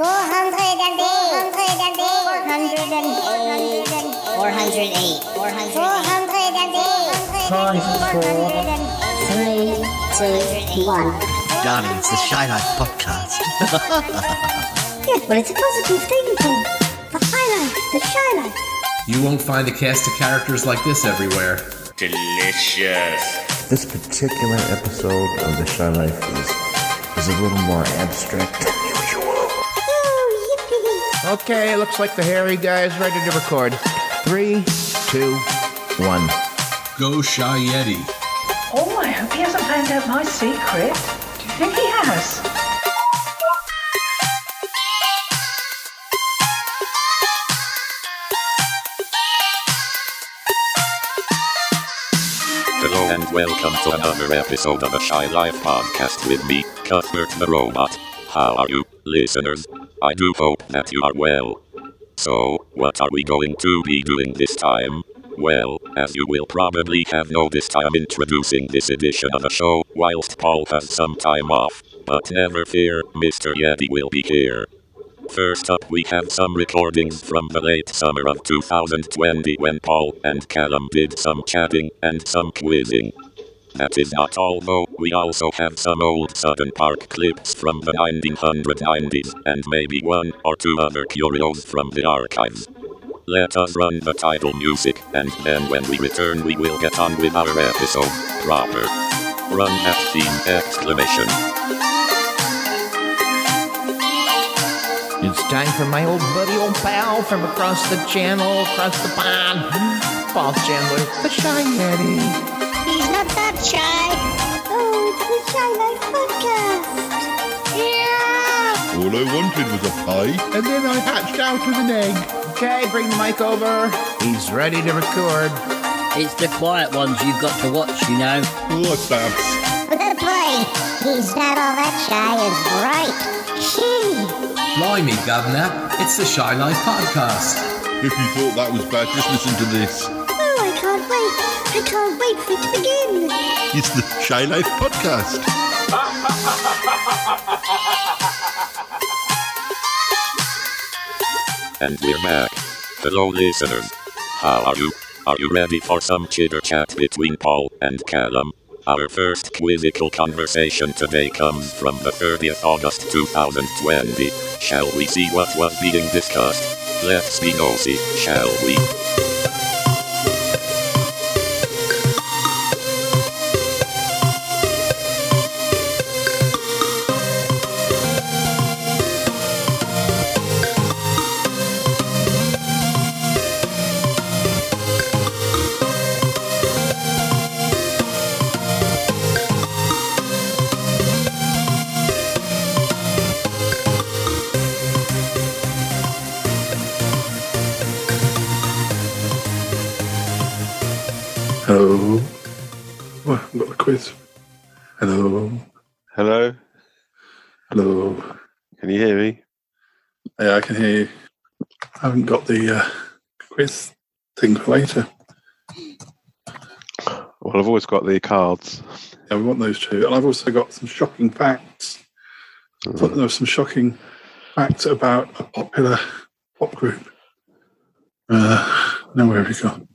408. 408. Five, four, three, two, one. Darling, it's the Shy Life podcast. Yes, but it's a positive thing, Tom. The highlight, the shy life. You won't find a cast of characters like this everywhere. Delicious. This particular episode of The Shy Life is, is a little more abstract Okay, looks like the hairy guy is ready to record. Three, two, one. Go Shy Yeti. Oh, I hope he hasn't found out my secret. Do you think he has? Hello and welcome to another episode of the Shy Life podcast with me, Cuthbert the Robot. How are you, listeners? I do hope that you are well. So, what are we going to be doing this time? Well, as you will probably have noticed, I am introducing this edition of the show whilst Paul has some time off. But never fear, Mr. Yeti will be here. First up, we have some recordings from the late summer of 2020 when Paul and Calum did some chatting and some quizzing. That is not all though, we also have some old Sutton Park clips from the 1990s and maybe one or two other curios from the archives. Let us run the title music and then when we return we will get on with our episode proper. Run that theme exclamation. It's time for my old buddy, old pal from across the channel, across the pond. Paul Chandler, the Shy Yeti. He's not that shy. Oh, it's the shy life podcast. Yeah. All I wanted was a pie. And then I hatched out with an egg. Okay, bring the mic over. He's ready to record. It's the quiet ones you've got to watch, you know. What's that? The play. He's not all that shy is right. Gee. Blimey, Governor. It's the Shy Life podcast. If you thought that was bad, just listen to this. I can't it to begin. It's the Shy Life podcast. And we're back. Hello, listeners. How are you? Are you ready for some chitter chat between Paul and Calum? Our first quizzical conversation today comes from the 30th August 2020. Shall we see what was being discussed? Let's be nosy, shall we? Well, I've got the quiz. Hello. Hello, Hello. can you hear me? Yeah, I can hear you. I haven't got the uh, quiz thing for later. Well, I've always got the cards. Yeah, we want those two. And I've also got some shocking facts. I thought there were some shocking facts about a popular pop group. Uh, now where have you gone?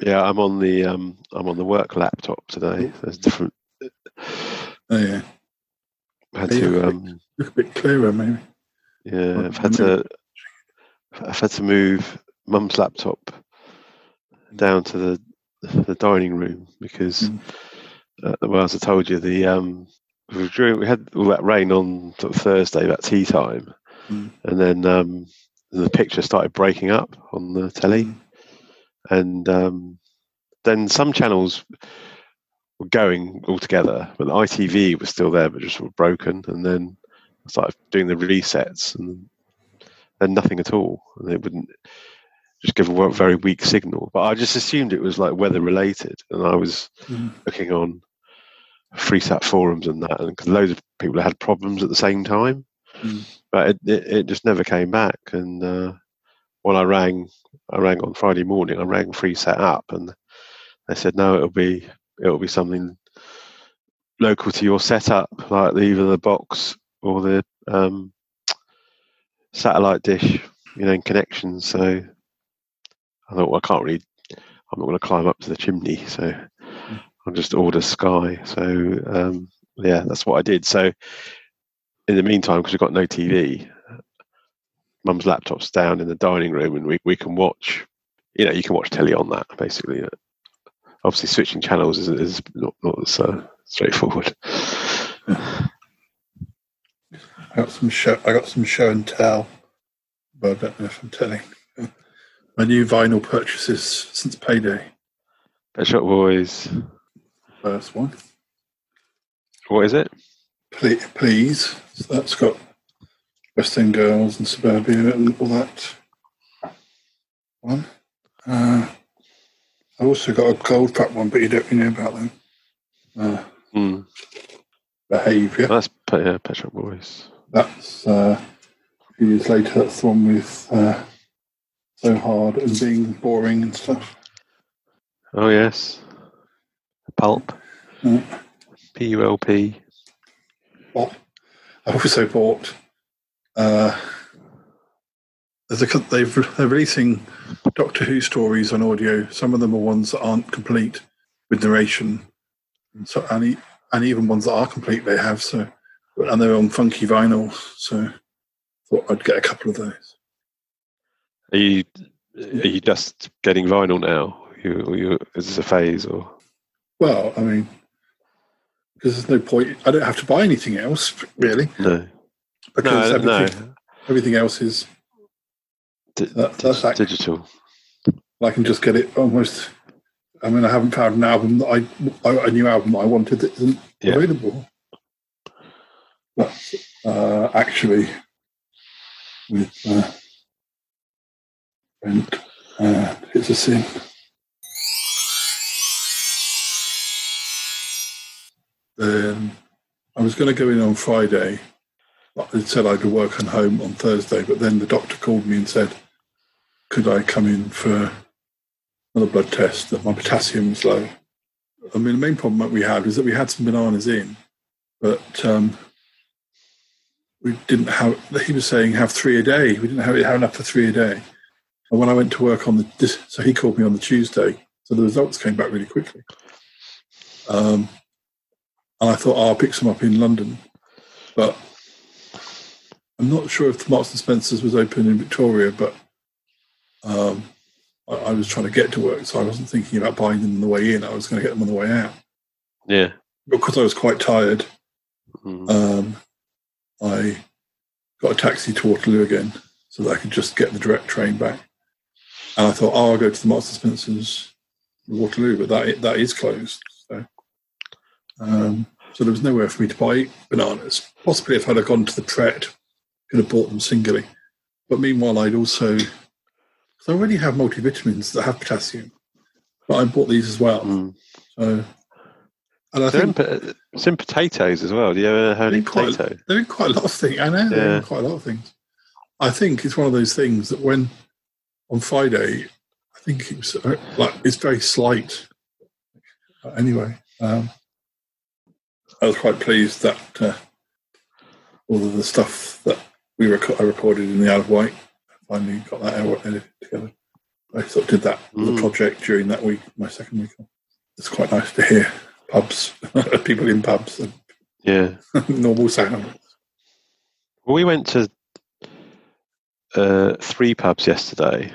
Yeah, I'm on the um, I'm on the work laptop today. There's different. Oh, yeah. I had Yeah, to um, look a bit clearer, maybe. yeah, I've had to I've had to move Mum's laptop down to the the dining room because, Mm. uh, well, as I told you, the um, we, during, we had all that rain on sort of Thursday about tea time, Mm. and then um, the picture started breaking up on the telly. Mm. And um, then some channels were going altogether, but the ITV was still there, but just sort of broken. And then I started doing the resets, and then nothing at all, and it wouldn't just give a very weak signal. But I just assumed it was like weather related, and I was Mm. looking on FreeSat forums and that, and because loads of people had problems at the same time, Mm. but it, it, it just never came back. And uh, when I rang, I rang on Friday morning. I rang FreeSat up, and they said no, it'll be it'll be something local to your setup, like either the box or the um, satellite dish, you know, in connection. So I thought, well, I can't really, I'm not going to climb up to the chimney, so I'll just order Sky. So um, yeah, that's what I did. So in the meantime, because we've got no TV, Mum's laptop's down in the dining room, and we, we can watch. You know, you can watch telly on that basically. Obviously, switching channels is, is not not as uh, straightforward. I got some show. I got some show and tell, but I don't know if I'm telling. My new vinyl purchases since payday. Pet Shop Boys. First one, What is it? please. please. So that's got West End Girls and Suburbia and all that. One. Uh, I also got a gold pack one, but you don't really know about them. Uh, Hmm. Behaviour. That's Pet, yeah, Pet Shop Boys. That's uh, a few years later. That's the one with uh, so hard and being boring and stuff. Oh yes. Pulp. Mm. P U L P. Well, I also bought. Uh, there's a they've they're releasing Doctor Who stories on audio. Some of them are ones that aren't complete with narration, and so and, e- and even ones that are complete they have. So and they're on funky vinyl. So thought I'd get a couple of those. Are you are you just getting vinyl now? You, or you, is this a phase or? Well, I mean, because there's no point. I don't have to buy anything else really No. Because No, everything, no. everything else is that, that's act- digital. I can just get it almost. I mean, I haven't found an album that I a new album that I wanted that isn't Yeah. available. But uh, actually, with uh, Brent, uh, it's a sin. Then I was going to go in on Friday. It said I'd work on home on Thursday, but then the doctor called me and said, "Could I come in for another blood test? That my potassium was low." I mean, the main problem that we had was that we had some bananas in, but um, we didn't have. He was saying have three a day. We didn't have, have enough for three a day. And when I went to work on the, so he called me on the Tuesday. So the results came back really quickly. Um, and I thought, oh, I'll pick some up in London, but I'm not sure if the Marks and Spencers was open in Victoria, but um, I, I was trying to get to work, so I wasn't thinking about buying them on the way in. I was going to get them on the way out Yeah. because I was quite tired. Mm. Um, I got a taxi to Waterloo again so that I could just get the direct train back. And I thought, oh, I'll go to the Marks and Spencers in Waterloo, but that that is closed. So, um, so there was nowhere for me to buy bananas. Possibly if I'd have gone to the Pret, could have bought them singly. But meanwhile, I'd also, because I already have multivitamins that have potassium, but I bought these as well. Mm. So, and I They're think it's in potatoes as well. Do you ever have any They're quite- potato? they're in quite a lot of things. I know they're Yeah. in quite a lot of things. I think it's one of those things that when on Friday, I think it was uh, like it's very slight. Uh, anyway, um, I was quite pleased that uh, all of the stuff that we rec- I recorded in the Isle of Wight I finally got that out edited together. I sort of did that Mm. project during that week, my second week. It's quite nice to hear pubs, people in pubs, and Yeah. normal sound. Well, we went to uh, three pubs yesterday.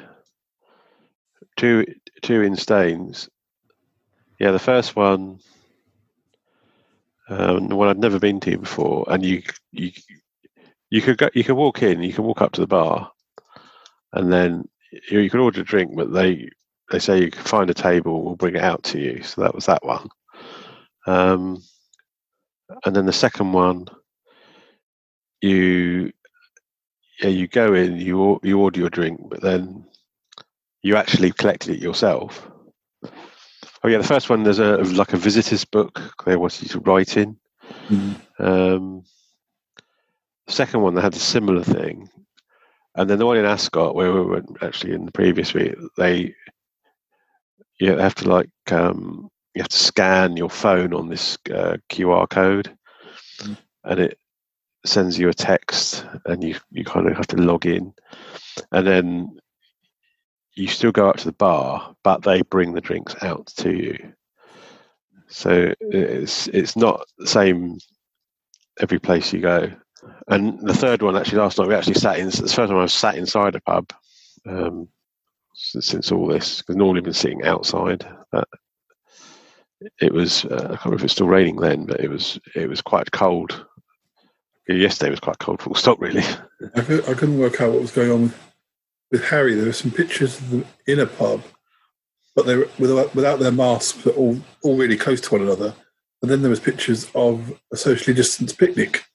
Two, two in Staines. Yeah, the first one, um, the one I'd never been to before, and you, you, you could go, you could walk in, you can walk up to the bar, and then you, you could order a drink, but they, they say you can find a table, we'll bring it out to you. So that was that one. Um, and then the second one, you yeah, you go in, you you order your drink, but then you actually collected it yourself. Oh yeah, the first one there's a like a visitors book they wanted you to write in. Mhm. Um, the second one that had a similar thing, and then the one in Ascot where we went actually in the previous week, they you have to like um, you have to scan your phone on this uh, QR code, Mm. and it sends you a text, and you you kind of have to log in, and then you still go up to the bar, but they bring the drinks out to you. So it's it's not the same every place you go. And the third one, actually, last night we actually sat in. It's the first time I've sat inside a pub um, since, since all this. Because normally I've been sitting outside. But it was uh, I can't remember if it's still raining then, but it was it was quite cold. Yesterday was quite cold. Full stop, really. I, could, couldn't work out what was going on with, with Harry. There were some pictures of them in a pub, but they were without, without their masks, but all, all really close to one another. And then there was pictures of a socially distanced picnic.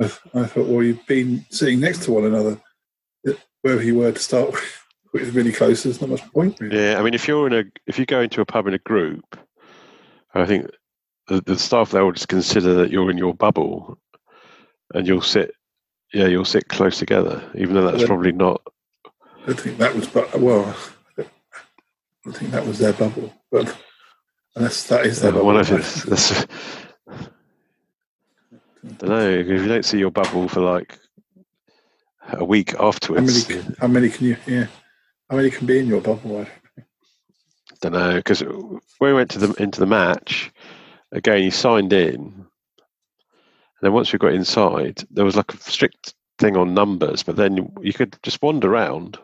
I, I thought, well, you've been sitting next to one another, wherever you were to start with, which is really close. There's not much point. Really. Yeah, I mean, if you're in a if you go into a pub in a group, I think the, the staff there will just consider that you're in your bubble, and you'll sit, yeah, you'll sit close together, even though that's Yeah. probably not. I think that was, but well, I think that was their bubble. But unless that is their bubble, of that's, I don't know if you don't see your bubble for like a week how many? afterwards. How many can you? Yeah, how many can be in your bubble? I don't know because when we went to the into the match again, you signed in, and then once we got inside, there was like a strict thing on numbers, but then you, you could just wander around.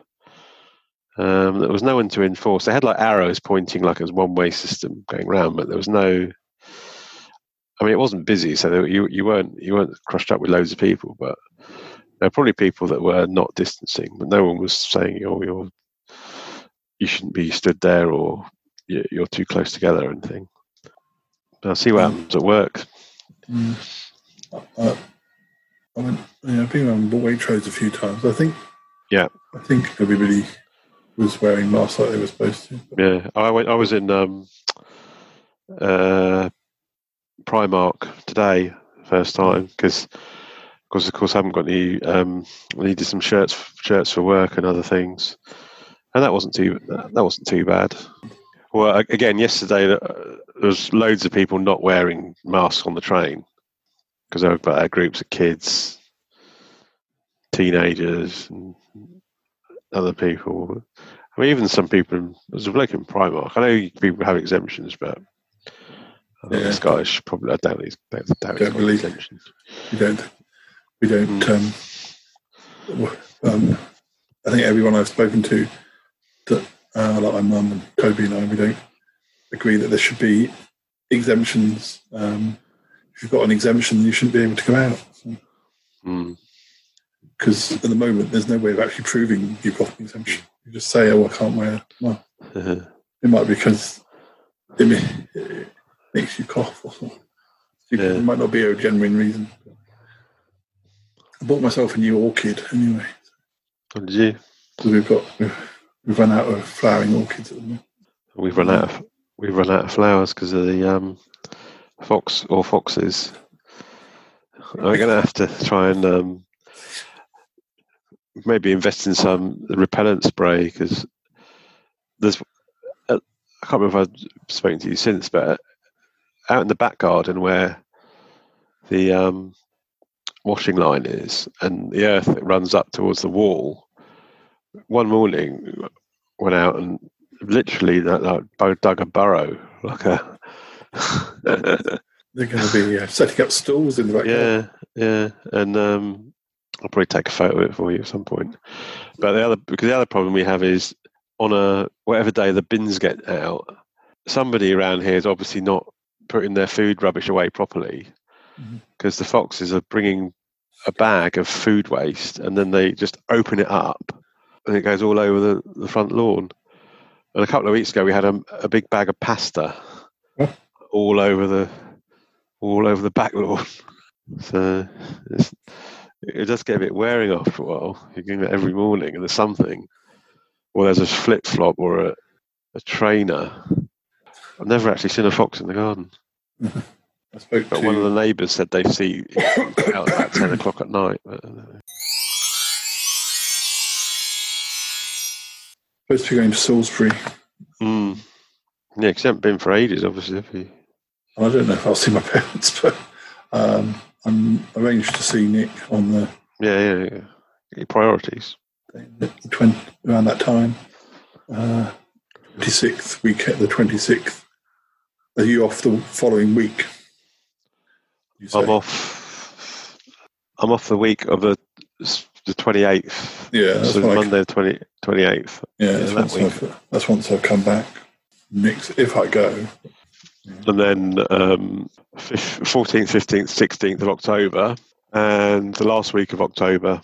Um, there was no one to enforce. They had like arrows pointing like it was one way system going round, but there was no. I mean, it wasn't busy, so there, you you weren't you weren't crushed up with loads of people, but there were probably people that were not distancing, but no one was saying you're you're you shouldn't be stood there or you- you're too close together or anything. But I'll see what happens at work. Mm. Uh, I went, yeah, I've been around Waitrose a few times. I think, Yeah, I think everybody was wearing masks like they were supposed to. yeah. I went. I was in um, uh, Primark today, first time because, because of course, I haven't got any. Um, I needed some shirts, shirts for work and other things, and that wasn't too. That wasn't too bad. Well, again, yesterday uh, there was loads of people not wearing masks on the train because there were uh, groups of kids, teenagers, and other people. I mean, even some people. There's a bloke in Primark. I know people have exemptions, but I think Yeah. should probably. I doubt he's. Doubt Don't believe- exemptions. We don't, we don't. Um, um, I think everyone I've spoken to, that uh, like my mum and Toby and I, we don't agree that there should be exemptions. Um, if you've got an exemption, you shouldn't be able to come out. Mm. Because at the moment, there's no way of actually proving you've got an exemption. You just say, "Oh, I can't wear." Well, it might be because it, it makes you cough or something. It might not be a genuine reason. I bought myself a new orchid anyway. What did you? So we've got we've, we've run out of flowering orchids at the moment. We've run out of we've run out of flowers because of the um, fox or foxes. I'm going to have to try and um, maybe invest in some repellent spray because there's. Uh, I can't remember if I've spoken to you since, but out in the back garden where the um, washing line is and the earth that runs up towards the wall. One morning, went out and literally that, that dug a burrow like a They're going to be uh, setting up stalls in the back. yeah yeah and um i'll probably take a photo of it for you at some point but the other because the other problem we have is on a whatever day the bins get out somebody around here is obviously not putting their food rubbish away properly mm-hmm. because the foxes are bringing a bag of food waste and then they just open it up and it goes all over the, the front lawn and a couple of weeks ago we had a, a big bag of pasta all over the all over the back lawn so it's, it does get a bit wearing after a while. You're doing that every morning, and there's something, or there's a flip flop or a, a trainer. I've never actually seen a fox in the garden. I spoke But to one of the neighbours said they see out at ten o'clock at night. Uh, supposed to be going to Salisbury. mm. Yeah, because you haven't been for ages, obviously. Have you? I don't know if I'll see my parents, but um, I'm arranged to see Nick on the Yeah, yeah, yeah. Your priorities. the 20, around that time. Uh, 26th week, the 26th. Are you off the following week? I'm off. I'm off the week of the the 28th. Yeah, that's so I- Monday the 20, 28th. Yeah, that's, that once. I've, that's once I've come back. Next, if I go, and then um, 14th, 15th, 16th of October, and the last week of October.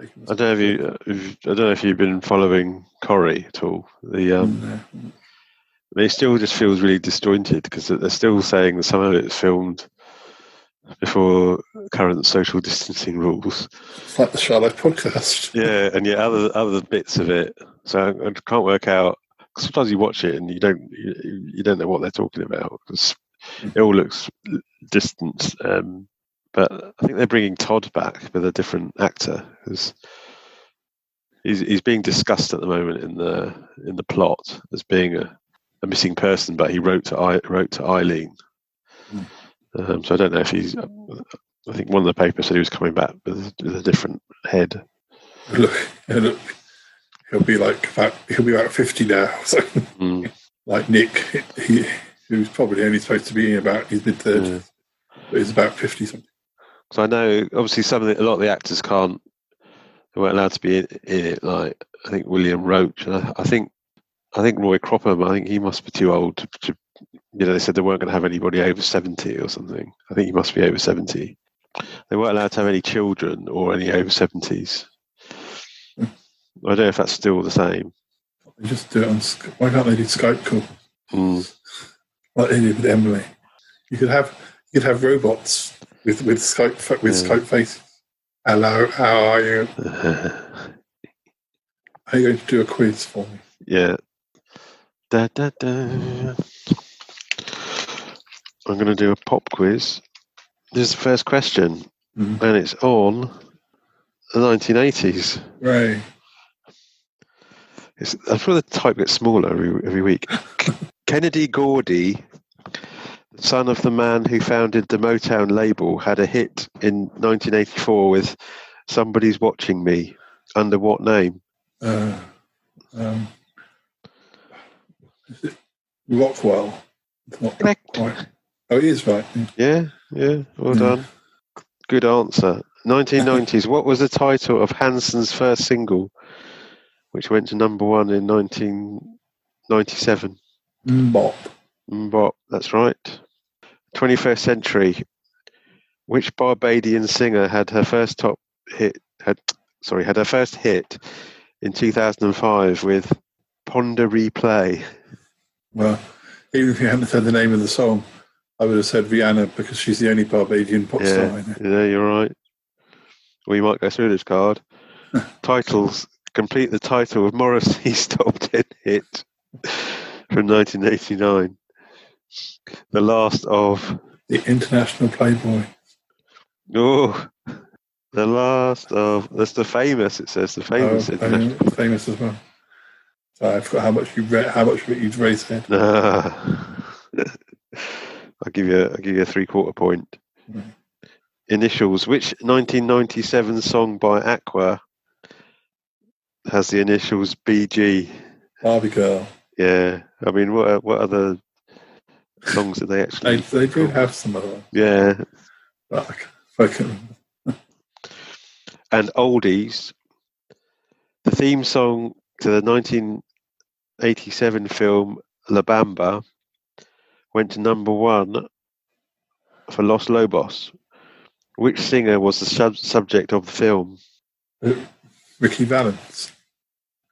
I don't know if you, uh, I don't know if you've been following Corrie at all. The um, it still just feels really disjointed because they're still saying that some of it's filmed before current social distancing rules. it's like the Charlotte podcast. Yeah, and yet other other bits of it. So I I can't work out. Sometimes you watch it and you don't you, you don't know what they're talking about 'cause it all looks distant. Um, but I think they're bringing Todd back with a different actor because he's he's being discussed at the moment in the in the plot as being a, a missing person, but he wrote to I, wrote to Eileen. Um, so I don't know if he's. I think one of the papers said he was coming back with, with a different head. Look, look, he'll be like about he'll be about fifty now. So, Mm. like Nick, he who's probably only supposed to be in about his mid thirties, but he's about fifty something. So I know, obviously, some of the, a lot of the actors can't. They weren't allowed to be in, in it. Like I think William Roache, and I, I think I think Roy Cropper. I think he must be too old to. to you know, they said they weren't going to have anybody over seventy or something. I think he must be over seventy. They weren't allowed to have any children or any over seventies. I don't know if that's still the same. They just do it on. Why can't they do Skype call Mm. like they did with Emily? You could have you could have robots with with Skype with Yeah. Skype faces. Hello, how are you? Are you going to do a quiz for me? Yeah. Da, da, da. I'm going to do a pop quiz. This is the first question, Mhm. and it's on the 1980s. Right. It's, I'm sure the type gets smaller every, every week. Kennedy Gordy, son of the man who founded the Motown label, had a hit in 1984 with Somebody's Watching Me. Under what name? uh, um, Rockwell. Correct. quite. Oh, he is right. Yeah, yeah, well Hmm. done. Good answer. 1990s. what was the title of Hanson's first single, which went to number one in 1997? MMMBop. MMMBop, that's right. 21st century. Which Barbadian singer had her first top hit? Had sorry, had her first hit in 2005 with Pon de Replay. Well, even if you hadn't said the name of the song, I would have said Rihanna because she's the only Barbadian pop star Yeah, in yeah, you're right. We might go through this card. Titles complete the title of Morrissey's top ten hit from 1989. The last of The International Playboy. oh, the last of that's the famous. It says the Oh, famous. fam- famous as well. So I forgot how much you read, how much of it you'd. Ah. I'll give you. A, I'll give you a three quarter point. Right. Initials. Which 1997 song by Aqua has the initials BG? Barbie Girl. Yeah. I mean, what what other songs did they They, actually? they do have some other ones. Yeah. But I c- if I can, And oldies. The theme song to the 1987 film La Bamba went to number one for Los Lobos. Which singer was the sub- subject of the film? Uh, Ricky Valance.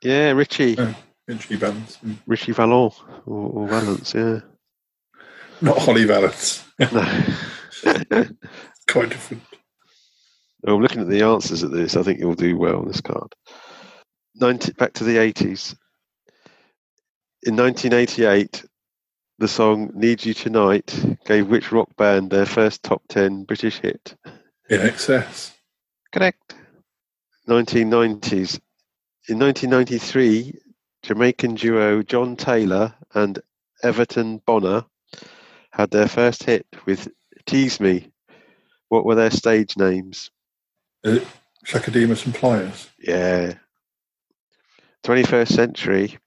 Yeah, Richie. Oh, yeah. Richie Valance. Richie Valon or, or Valance, yeah. Not Holly Valance. No. Quite different. I'm looking at the answers at this. I think you'll do well on this card. 90, back to the 80s. In 1988, the song Need You Tonight gave which rock band their first top 10 British hit? INXS. Correct. 1990s. In 1993, Jamaican duo John Taylor and Everton Bonner had their first hit with Tease Me. What were their stage names? Uh, Is it Chaka Demus and Pliers? Yeah. 21st century.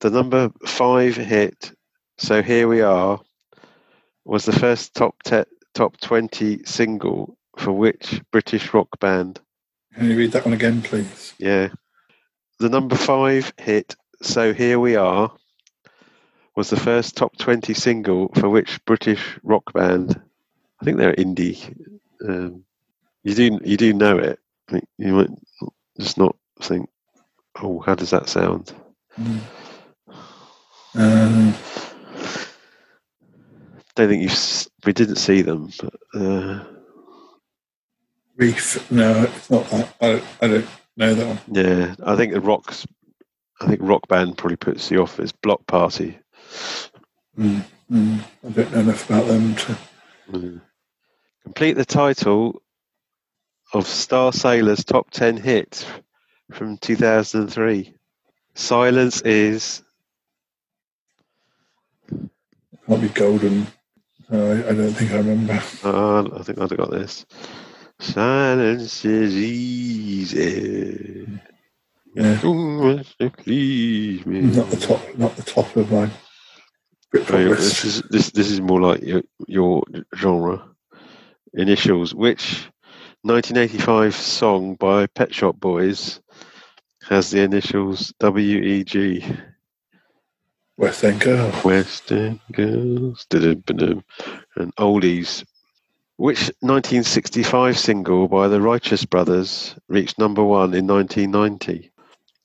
The number five hit, So Here We Are, was the first top te- top 20 single for which British rock band? Can you read that one again, please? Yeah. The number five hit, So Here We Are, was the first top 20 single for which British rock band? I think they're indie. Um, you do you do know it. You might just not think, oh, how does that sound? Um, Don't think you. We didn't see them. But, uh, Reef? No, it's not that. I don't, I don't know that one. yeah, I think the rocks. I think rock band probably puts you off as Bloc Party. Mm, mm, I don't know enough about them to. Mm. Complete the title of Starsailor's top 10 hit from 2003. Silence is. Might be golden. No, I, don't think I remember. Uh, I think I'd have got this. Silence is easy. Yeah. Please me. Not the top. Not the top of my. Oh, this is this this is more like your, your genre. Initials. Which 1985 song by Pet Shop Boys has the initials WEG? West End Girl. Western Girls. da-dum-ba-dum. And Oldies. Which 1965 single by the Righteous Brothers reached number one in 1990?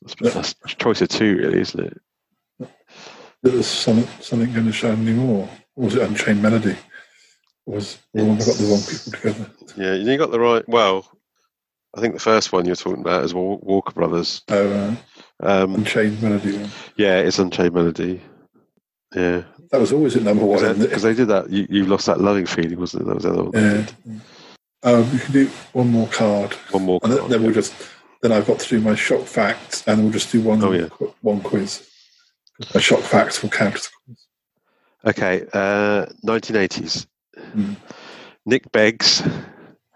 That's, that's choice of two, really, isn't it? It was something, something going to shine anymore. Or was it Unchained Melody? Or was have I got the wrong people together? Yeah, you got the right. Well, I think the first one you're talking about is Walker Brothers. Oh, uh, Um, Unchained Melody. Yeah, it's Unchained Melody. Yeah, That was always at number one. because they did that. You, you lost that loving feeling, wasn't it? That was the other one. Yeah. Um, we can do one more card, One more. and then, card, then we'll just. Then I've got to do my shock facts, and we'll just do one. Oh, yeah. qu- one quiz. My shock facts will count as quiz. Okay, uh, 1980s. Mm. Nick Beggs.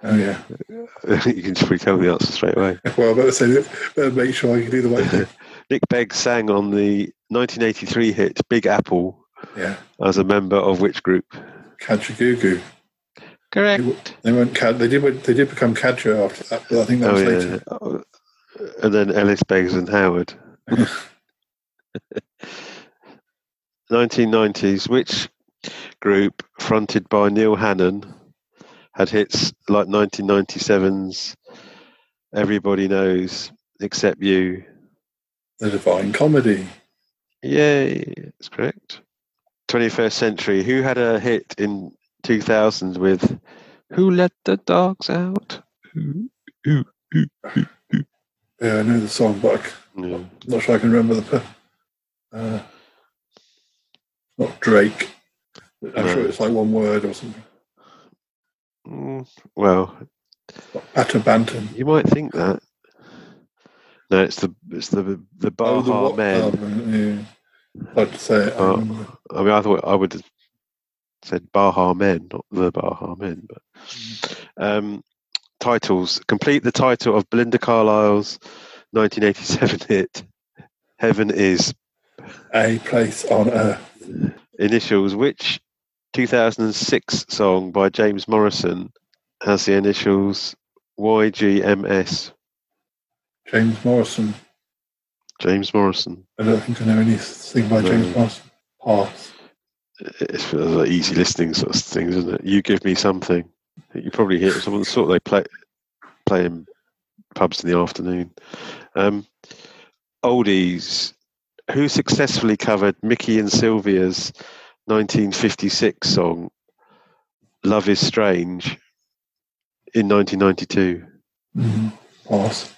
Oh yeah. you can just tell the answer straight away. Well, I better say that. Better make sure I can do the right thing. Nick Beggs sang on the 1983 hit Big Apple Yeah. as a member of which group? Kajagoogoo. Correct. They weren't Cad. They did. They did become Kaja after uh, that, but I think that Oh was yeah. later. Oh, And then Ellis Beggs and Howard. 1990s. Which group, fronted by Neil Hannon, had hits like 1997's "Everybody Knows Except You"? The Divine Comedy. Yay, that's correct. 21st Century. Who had a hit in 2000 with "Who Let the Dogs Out"? Who, who, who, who, who? Yeah, I know the song, but I'm Yeah. not sure I can remember the. Uh, not Drake. I'm No. sure it's like one word or something. Mm, well, Pato Banton. You might think that. No, it's the it's the the Oh, Baha the what- men. um, yeah. To say. I Oh. I mean, I thought I would have said Baha men, not the Baha men. But um, titles: complete the title of Belinda Carlisle's 1987 hit "Heaven Is." A place on earth. Initials: Which 2006 song by James Morrison has the initials YGMS? James Morrison. James Morrison. I don't think I know anything by No. James Morrison. Pass. it's for like easy listening sort of things, isn't it? You give me something. You probably hear someone sort of they play play in pubs in the afternoon. Um, oldies. Who successfully covered Mickey and Sylvia's 1956 song "Love Is Strange" in 1992? Mhm. Pass.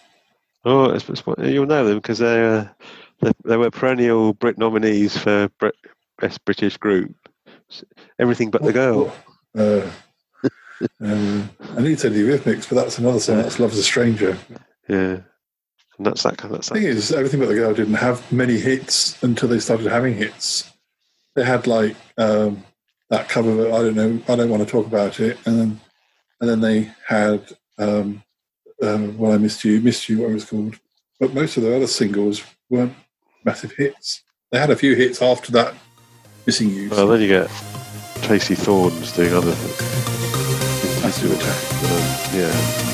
Oh, it's, it's, you'll know them because they uh, they, they were perennial Brit nominees for Brit, Best British Group. Everything but the girl. Uh, um, I need to do Eurythmics, but that's another song. That's Love's a Stranger. Yeah, and that's that kind. That's The thing is, Everything But the Girl didn't have many hits until they started having hits. They had like um, that cover of I don't know, I don't want to talk about it, and then and then they had um, um, "Well, I Missed You," "Missed You," what it was called. But most of their other singles weren't massive hits. They had a few hits after that, "Missing You." Well, then you get Tracey Thorns doing other things. Massive Attack. Um, yeah.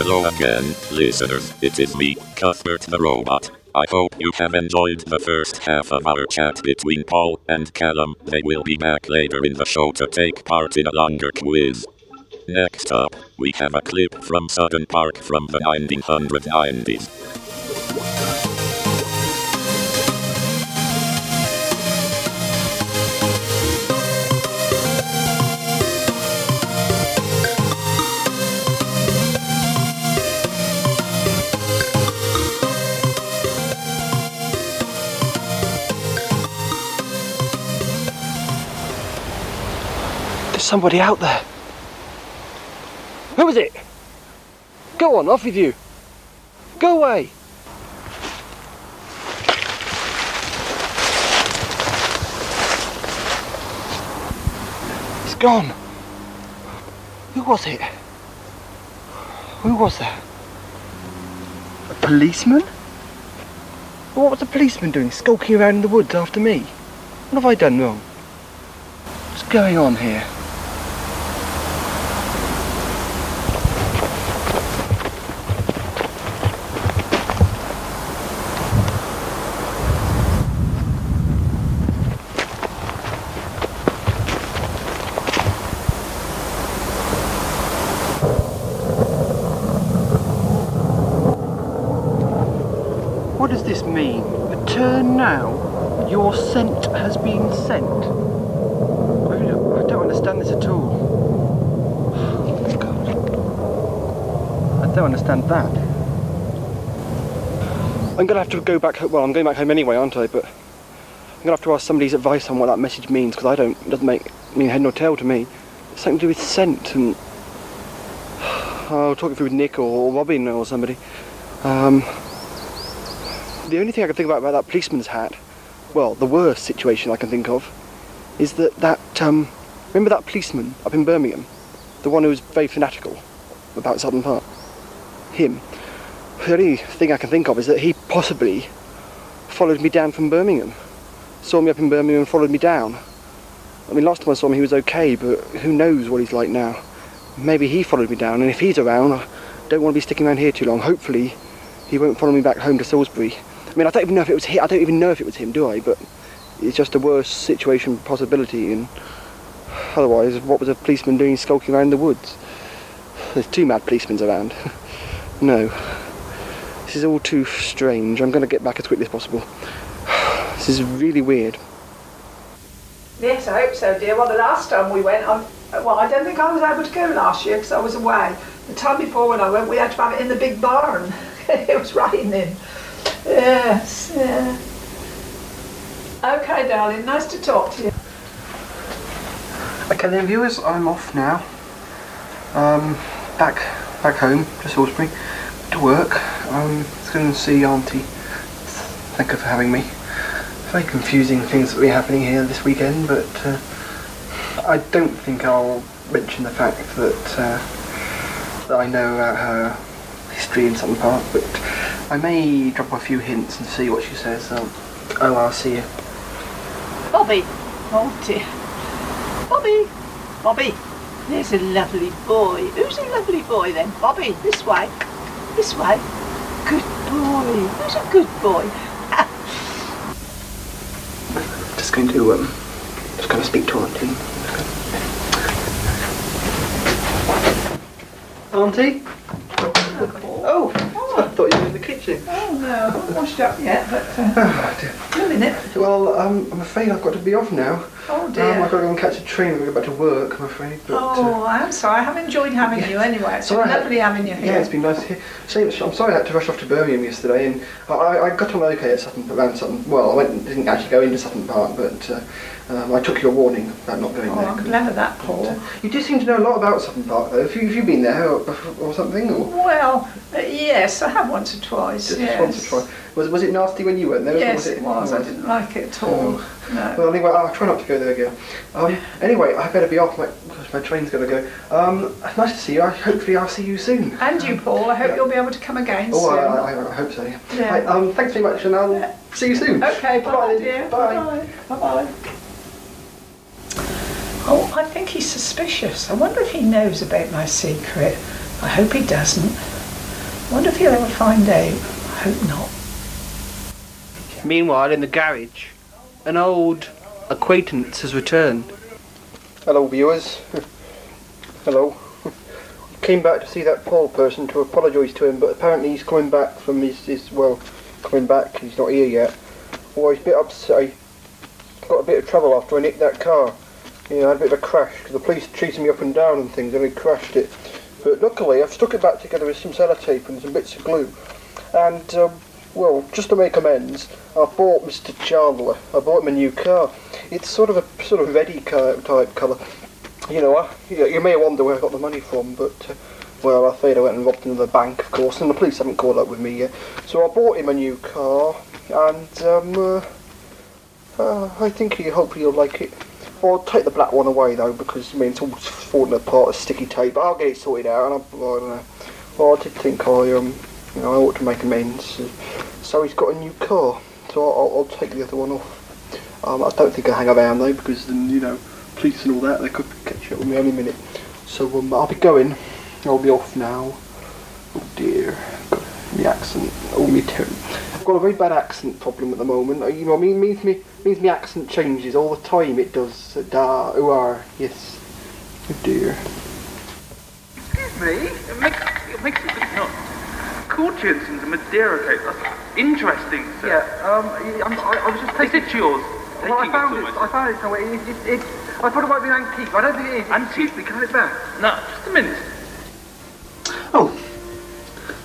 Hello again, listeners. It is me, Cuthbert the Robot. I hope you have enjoyed the first half of our chat between Paul and Calum. They will be back later in the show to take part in a longer quiz. Next up, we have a clip from Sutton Park from the 1990s. Somebody out there. Who is it? Go on, off with you. Go away. It's gone. Who was it? Who was that? A policeman? What was the policeman doing, skulking around in the woods after me? What have I done wrong? What's going on here? What does this mean? Return now. Your scent has been sent. I really don't, I don't understand this at all. God. I don't understand that. I'm gonna have to go back. Well, I'm going back home anyway, aren't I? But I'm gonna have to ask somebody's advice on what that message means because I don't. It doesn't make mean head nor tail to me. It's something to do with scent and. I'll talk it through with Nick or Robin or somebody. Um, the only thing I can think about about that policeman's hat, well, the worst situation I can think of, is that that um, remember that policeman up in Birmingham, the one who was very fanatical about Sutton Park. Him. The only thing I can think of is that he possibly followed me down from Birmingham, saw me up in Birmingham and followed me down. I mean, last time I saw him, he was okay, but who knows what he's like now? Maybe he followed me down, and if he's around, I don't want to be sticking around here too long. Hopefully, he won't follow me back home to Salisbury. I mean, I don't even know if it was him. I don't even know if it was him, do I? But it's just a worse situation possibility. And otherwise, what was a policeman doing skulking around the woods? There's two mad policemen around. no, this is all too strange. I'm going to get back as quickly as possible. This is really weird. Yes, I hope so, dear. Well, the last time we went, I, well, I don't think I was able to go last year because I was away. The time before when I went, we had to have it in the big barn. it was raining. Yes, yeah. Okay, darling, nice to talk to you. Okay then viewers, I'm off now. Um, back back home to Salisbury to work. Just going to see Auntie. Thank her for having me. Very confusing things that will be happening here this weekend, but uh, I don't think I'll mention the fact that uh, that I know about her history in some part, but I may drop a few hints and see what she says. Um, oh, I'll see you. Bobby. Oh dear. Bobby. Bobby. There's a lovely boy. Who's a lovely boy then? Bobby, this way. This way. Good boy. Who's a good boy? Just going to um, just going to speak to Auntie. Auntie? Oh, I thought you were in the kitchen. Oh no, I haven't washed up yet, but uh, a minute. Well, um, I'm afraid I've got to be off now. Oh Um, dear. I've got to go and catch a train. To go back to work, I'm afraid. But, uh, Oh, I'm sorry. I have enjoyed having you anyway. It's been right. lovely having you here. Yeah, it's been nice to hear. Shame, I'm sorry I had to rush off to Birmingham yesterday, and I, I I got on okay at Sutton, around Sutton. Well, I went, didn't actually go into Sutton Park, but uh, um, I took your warning about not going Oh, there. I'm glad of that, Paul. You do seem to know a lot about Sutton Park, though. Have you, have you been there or, or something? Or Well, uh, yes, I have once or twice. just yes. once or twice? Was, was it nasty when you went there? Yes, was it was. I didn't like it at all. No. Well, anyway, I'll try not to go there again. Um, anyway, I better be off. My, gosh, my train's got to go. Um, nice to see you. I, hopefully, I'll see you soon. And you, Paul. I hope you'll be able to come again Oh, soon. I, I, I hope so. Yeah. Yeah. Right, um, thanks very much, and I'll see you soon. Okay, bye, Bye, dear. Bye. Bye. Bye. Oh, I think he's suspicious. I wonder if he knows about my secret. I hope he doesn't. I wonder if he'll ever find out. I hope not. Meanwhile, in the garage, an old acquaintance has returned. Hello, viewers. Hello. Came back to see that Paul person to apologise to him, but apparently he's coming back from his, his well, coming back. He's not here yet. Well, he's a bit upset. Got a bit of trouble after I nicked that car. Know, I had a bit of a crash because the police chasing me up and down and things, and I crashed it. But luckily, I've stuck it back together with some sellotape and some bits of glue. And um, well, just to make amends, I bought Mr. Chandler. I bought him a new car. It's sort of a sort of ready car type colour. You know, I, you, you may wonder where I got the money from, but uh, well, I afraid I went and robbed another bank, of course, and the police haven't caught up with me yet. So I bought him a new car, and um, uh, uh, I think he hopefully he'll like it. I'll take the black one away though, because I mean it's all falling apart, sticky tape. But I'll get it sorted out, and I, I don't know. Well, I did think I um, you know, I ought to make amends. So he's got a new car, so I'll, I'll take the other one off. Um, I don't think I'll hang around though, because then you know, police and all that, they could catch up with me any minute. So um, I'll be going. I'll be off now. Oh dear, got the accent. Oh me too. I've got a very bad accent problem at the moment. You know, I mean, means me means my accent changes all the time. It does. Da, ooh, are, yes. Oh dear. Excuse me, it makes, it makes you think not. Cool Jensen's a Madeira cake. That's interesting, sir. Yeah. Um, I'm, I, I was just Is it yours? Well, I found it it. somewhere. I found it somewhere. It, it, it, I thought it might be an antique. I don't think it is. Antique? Can I have it back? No, just a minute. Oh,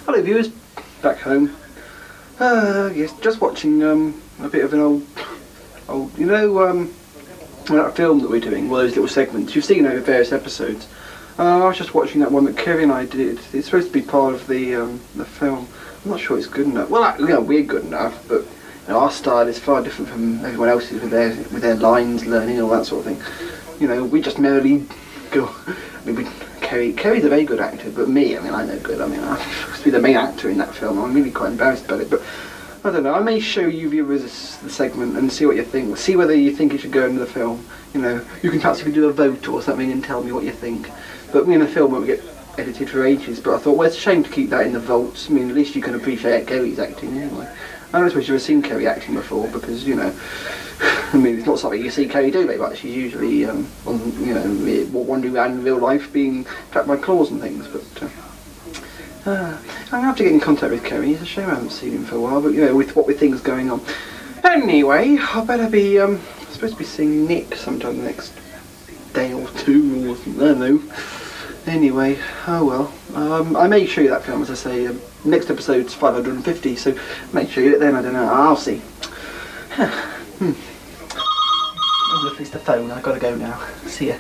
hello viewers, back home. Uh, yes, just watching um, a bit of an old, old, you know, um, that film that we're doing, well, those little segments. You've seen over various episodes. Uh, I was just watching that one that Kerry and I did. It's supposed to be part of the um, the film. I'm not sure it's good enough. Well, you know, we're good enough, but you know, our style is far different from everyone else's with their with their lines, learning, all that sort of thing. You know, we just merely go. I mean, we, Kerry, Kerry's a very good actor, but me, I mean, I'm no good. I mean, I'm supposed to be the main actor in that film. I'm really quite embarrassed about it, but I don't know. I may show you viewers the segment and see what you think. See whether you think it should go into the film. You know, you can perhaps do a vote or something and tell me what you think. But we in the film won't get edited for ages. But I thought, well, it's a shame to keep that in the vaults. I mean, at least you can appreciate Kerry's acting anyway. I don't suppose you've ever seen Kerry acting before because you know. I mean, it's not something you see Kerry do very much. She's usually, um, on, you know, one do in real life, being trapped by claws and things. But uh, uh, I'm gonna have to get in contact with Kerry. It's a shame I haven't seen him for a while. But you know, with what with things going on. Anyway, I better be. Um, supposed to be seeing Nick sometime the next day or two, or something. I know. Anyway, oh well. Um, I may show you that film, as I say. Um, next episode's 550, so make sure you it then. I don't know. I'll see. hmm. I'm gonna fix the phone. I've gotta go now. See ya.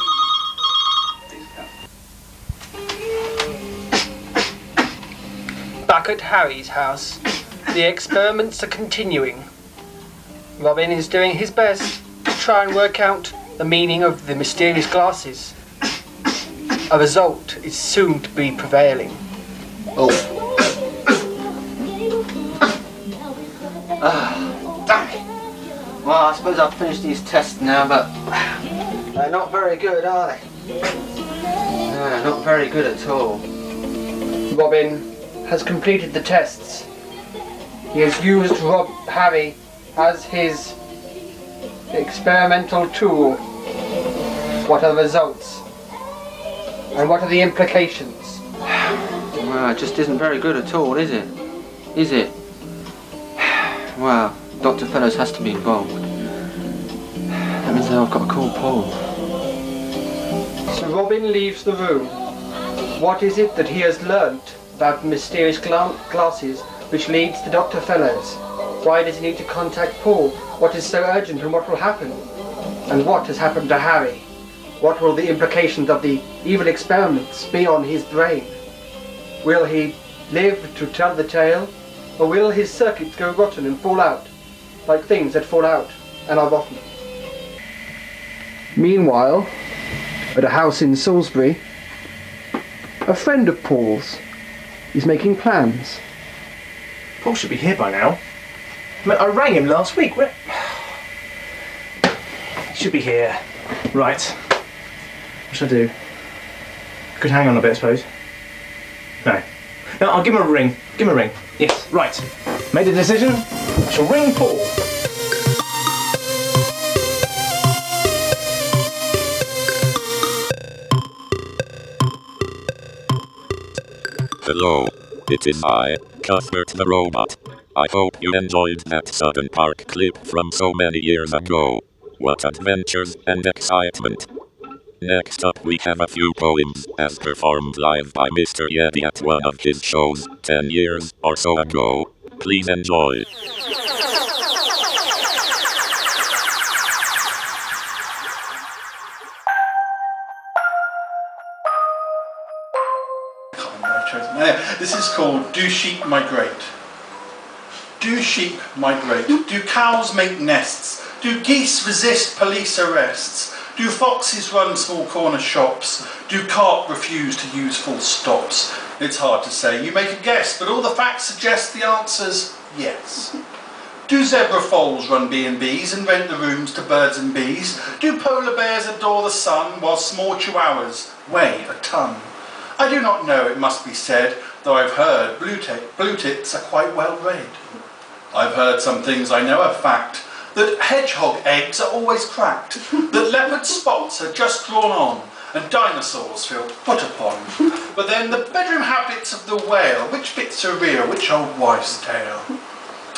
Back at Harry's house, the experiments are continuing. Robin is doing his best to try and work out the meaning of the mysterious glasses. A result is soon to be prevailing. Oh. Ah, damn it. Well, I suppose I've finished these tests now, but they're not very good, are they? No, not very good at all. Robin has completed the tests. He has used Rob Harry as his experimental tool. What are the results? And what are the implications? Well, it just isn't very good at all, is it? Is it? Well, Dr. Fellows has to be involved. That means that I've got to call Paul. So Robin leaves the room. What is it that he has learnt about mysterious gla- glasses which leads to Dr. Fellows? Why does he need to contact Paul? What is so urgent and what will happen? And what has happened to Harry? What will the implications of the evil experiments be on his brain? Will he live to tell the tale? Or will his circuits go rotten and fall out, like things that fall out and are rotten? Meanwhile, at a house in Salisbury, a friend of Paul's is making plans. Paul should be here by now. I, mean, I rang him last week. Where... He should be here. Right. What should I do? Could hang on a bit, I suppose. No. No, I'll give him a ring. Give him a ring. Yes, right. Made a decision. I shall ring Paul. Hello. It is I, Cuthbert the Robot. I hope you enjoyed that Sutton Park clip from so many years ago. What adventures and excitement. Next up we have a few poems as performed live by Mr. Yeti at one of his shows 10 years or so ago. Please enjoy. Anyway, this is called Do Sheep Migrate? Do sheep migrate? Hmm? Do cows make nests? Do geese resist police arrests? Do foxes run small corner shops? Do carp refuse to use full stops? It's hard to say. You make a guess, but all the facts suggest the answer's yes. Do zebra foals run B&Bs and rent the rooms to birds and bees? Do polar bears adore the sun while small chihuahuas weigh a ton? I do not know, it must be said, though I've heard blue, blue tits are quite well read. I've heard some things I know are fact, that hedgehog eggs are always cracked, that leopard spots are just drawn on, and dinosaurs feel put upon. But then the bedroom habits of the whale, which bits are real, which old wives' tale?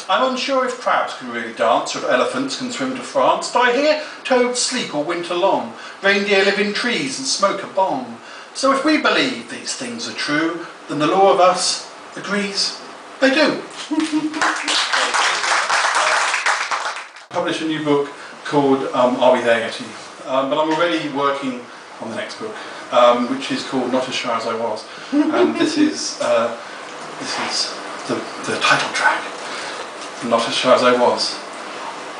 I'm unsure if crabs can really dance or if elephants can swim to France, but I hear toads sleep all winter long, reindeer live in trees and smoke a bong. So if we believe these things are true, then the law of us agrees they do. Publish a new book called um, Are We There Yet? Um, but I'm already working on the next book, um, which is called Not As Shy As I Was. And this is, uh, this is the, the title track, Not As Shy As I Was.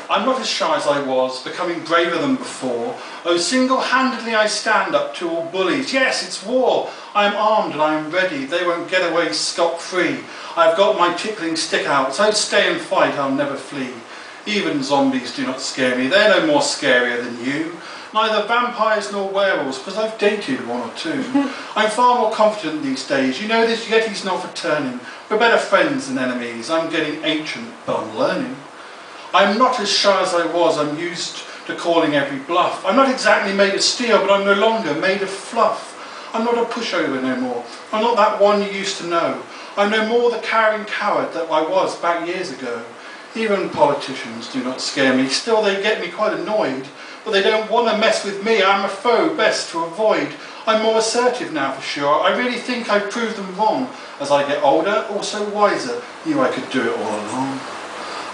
I'm not as shy as I was, becoming braver than before. Oh, single-handedly I stand up to all bullies. Yes, it's war. I'm armed and I'm ready. They won't get away scot-free. I've got my tickling stick out, so stay and fight, I'll never flee. Even zombies do not scare me. They're no more scarier than you. Neither vampires nor werewolves, because I've dated one or two. I'm far more confident these days. You know this Yeti's not for turning. We're better friends than enemies. I'm getting ancient, but I'm learning. I'm not as shy as I was. I'm used to calling every bluff. I'm not exactly made of steel, but I'm no longer made of fluff. I'm not a pushover no more. I'm not that one you used to know. I'm no more the cowering coward that I was back years ago. Even politicians do not scare me. Still, they get me quite annoyed. But they don't want to mess with me. I'm a foe best to avoid. I'm more assertive now for sure. I really think I've proved them wrong. As I get older, also wiser. Knew I could do it all along.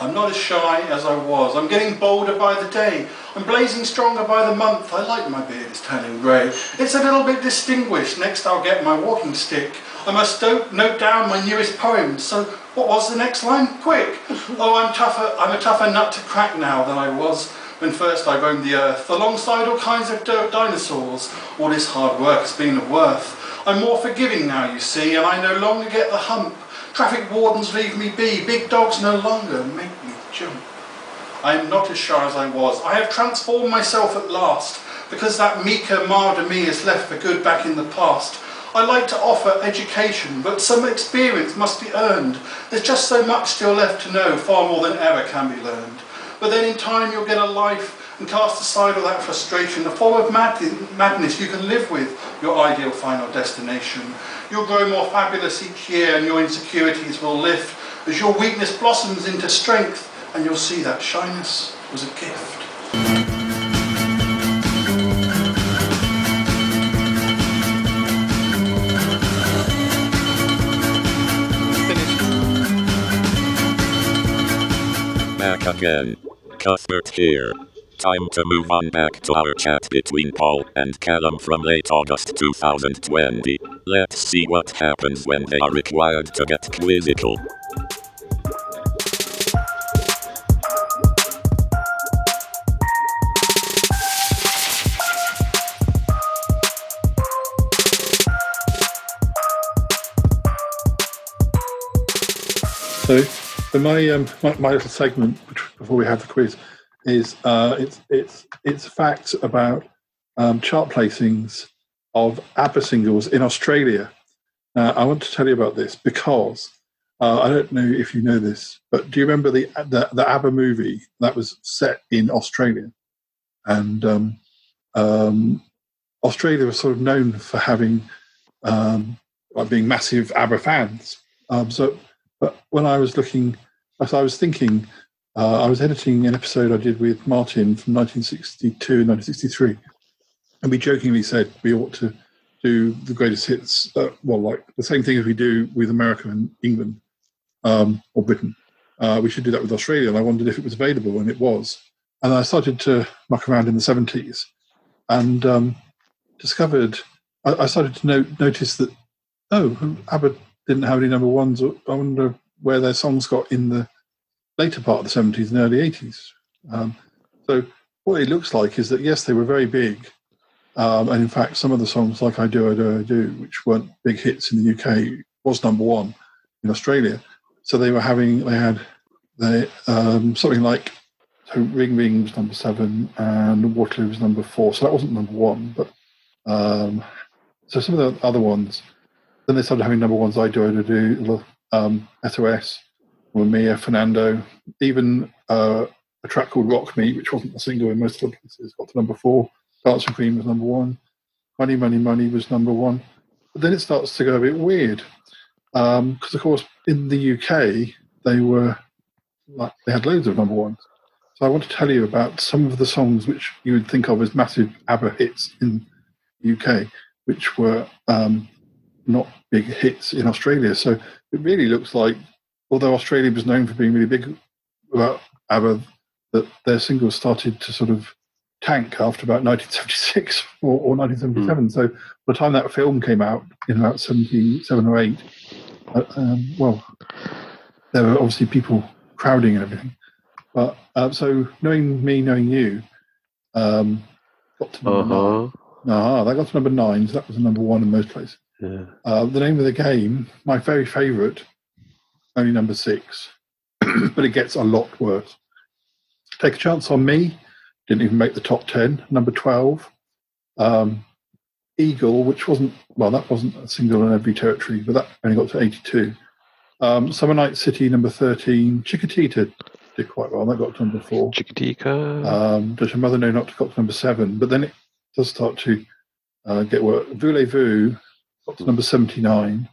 I'm not as shy as I was. I'm getting bolder by the day. I'm blazing stronger by the month. I like my beard is turning grey. It's a little bit distinguished. Next I'll get my walking stick. I must note down my newest poem. So what was the next line? Quick. Oh, I'm tougher. I'm a tougher nut to crack now than I was when first I roamed the earth, alongside all kinds of dirt dinosaurs. All this hard work has been of worth. I'm more forgiving now, you see, and I no longer get the hump. Traffic wardens leave me be. Big dogs no longer make me jump. I am not as shy as I was. I have transformed myself at last, because that meeker, milder me is left for good back in the past. I like to offer education, but some experience must be earned. There's just so much still left to know, far more than ever can be learned. But then in time you'll get a life and cast aside all that frustration, the form of mad- madness you can live with, your ideal final destination. You'll grow more fabulous each year and your insecurities will lift. as your weakness blossoms into strength, and you'll see that shyness was a gift. Back again. Cuthbert here. Time to move on back to our chat between Paul and Calum from late August 2020. Let's see what happens when they are required to get quizzical. So, so my, um, my my little segment before we have the quiz is uh, it's it's it's facts about um, chart placings of ABBA singles in Australia. Now, I want to tell you about this because uh, I don't know if you know this, but do you remember the the, the ABBA movie that was set in Australia? And um, um, Australia was sort of known for having um, like being massive ABBA fans. Um, so, but when I was looking, as I was thinking, uh, I was editing an episode I did with Martin from 1962, 1963, and we jokingly said we ought to do the greatest hits, uh, well, like the same thing as we do with America and England um, or Britain. Uh, we should do that with Australia, and I wondered if it was available, and it was. And I started to muck around in the 70s and um, discovered, I, I started to no- notice that, oh, ABBA didn't have any number ones. I wonder where their songs got in the later part of the 70s and early 80s. Um, so what it looks like is that, yes, they were very big. Um, and in fact, some of the songs like I Do, I Do, I Do, which weren't big hits in the UK, was number one in Australia. So they were having, they had they, um, something like so Ring Ring was number seven and Waterloo was number four. So that wasn't number one, but um, so some of the other ones. Then they started having number ones. I do, I do, do um, SOS, Mia, Fernando, even uh, a track called Rock Me, which wasn't a single in most places, got to number four. Dancing Queen was number one. Money, Money, Money was number one. But then it starts to go a bit weird because, um, of course, in the UK they were like they had loads of number ones. So I want to tell you about some of the songs which you would think of as massive ABBA hits in the UK, which were um, not big hits in Australia. So it really looks like, although Australia was known for being really big about ABBA, that their singles started to sort of tank after about 1976 or, or 1977. So by the time that film came out in about 77 or 8, uh, um, well, there were obviously people crowding and everything. But uh, so knowing me, knowing you, um, got to number nine. Ah, that got to number nine. So that was a number one in most places. Yeah. Uh, the name of the game, my very favourite, only number six, but it gets a lot worse. Take a chance on me, didn't even make the top 10. Number 12, um, Eagle, which wasn't, well, that wasn't a single in every territory, but that only got to 82. Um, Summer Night City, number 13. Chiquitita did quite well, that got to number four. Chiquitica. Um, Does Your Mother Know Not to got to number seven, but then it does start to uh, get work. Voulez-Vous got to number 79.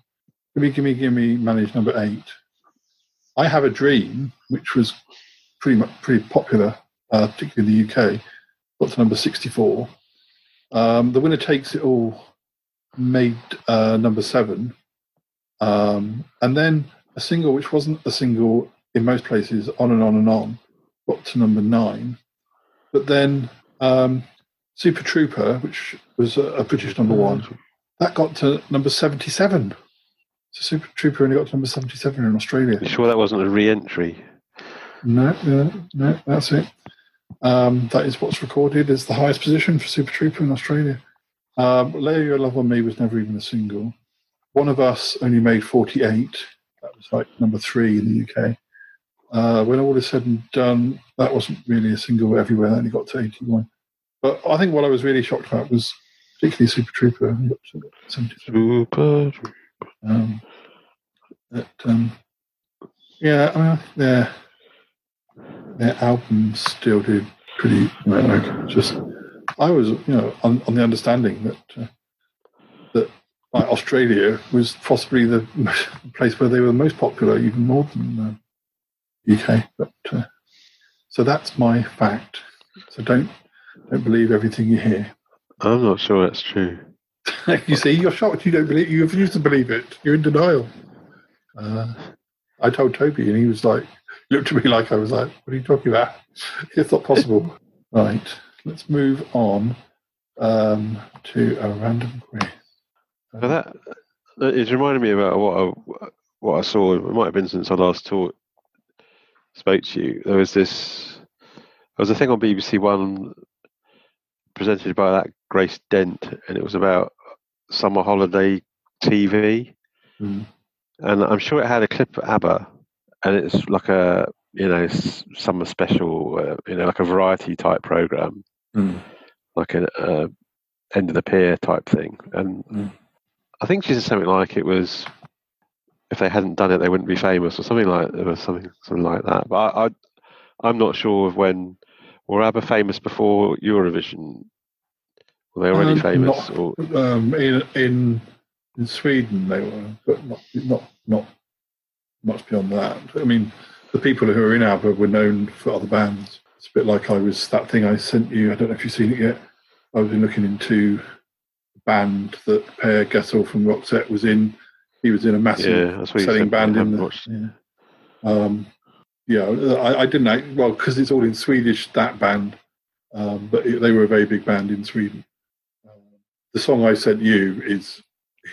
Gimme, Gimme, Gimme managed number eight. I Have a Dream, which was pretty much pretty popular, uh, particularly in the UK, got to number 64. Um, the Winner Takes It All made uh, number seven. Um, and then a single which wasn't a single in most places, On and On and On, got to number nine. But then um, Super Trooper, which was a, a British number one, that got to number 77. So Super Trooper only got to number 77 in Australia. You sure that wasn't a re-entry? No, no, no, that's it. Um, that is what's recorded as the highest position for Super Trooper in Australia. Um, Lay Your Love on Me was never even a single. One of Us only made 48. That was like number three in the UK. Uh, when all is said and done, that wasn't really a single everywhere. That only got to 81. But I think what I was really shocked about was particularly Super Trooper. only got to 77. Super. Um, um, yeah, I mean, their their albums still do pretty well. Like, just I was, you know, on, on the understanding that uh, that like Australia was possibly the place where they were the most popular, even more than uh, UK. But uh, so that's my fact. So don't don't believe everything you hear. I'm not sure that's true. you see, you're shocked. You don't believe. You refuse to believe it. You're in denial. Uh, I told Toby, and he was like, looked at me like I was like, "What are you talking about? It's not possible." right. Let's move on um, to a random quiz. That that- it's reminded me about what I, what I saw. It might have been since I last talked spoke to you. There was this. There was a thing on BBC One presented by that Grace Dent, and it was about summer holiday TV. Mm. And I'm sure it had a clip of ABBA, and it's like a you know summer special, uh, you know, like a variety type program, Mm. like an uh, end of the pier type thing. And Mm. I think she said something like it was if they hadn't done it, they wouldn't be famous, or something like or something something like that. But I, I I'm not sure of when were ABBA famous before Eurovision. Were they already Um, famous? not- or um, in in in Sweden they were, but not not not much beyond that. I mean, the people who were in ABBA were known for other bands. It's a bit like I was that thing I sent you. I don't know if you've seen it yet. I was looking into a band that Per Gessle from Roxette was in. He was in a massive Yeah, that's what you selling said, but I band in the, watched yeah. Um, yeah, I, I didn't know. Well, because it's all in Swedish, that band. Um, but it, they were a very big band in Sweden. The song I sent you is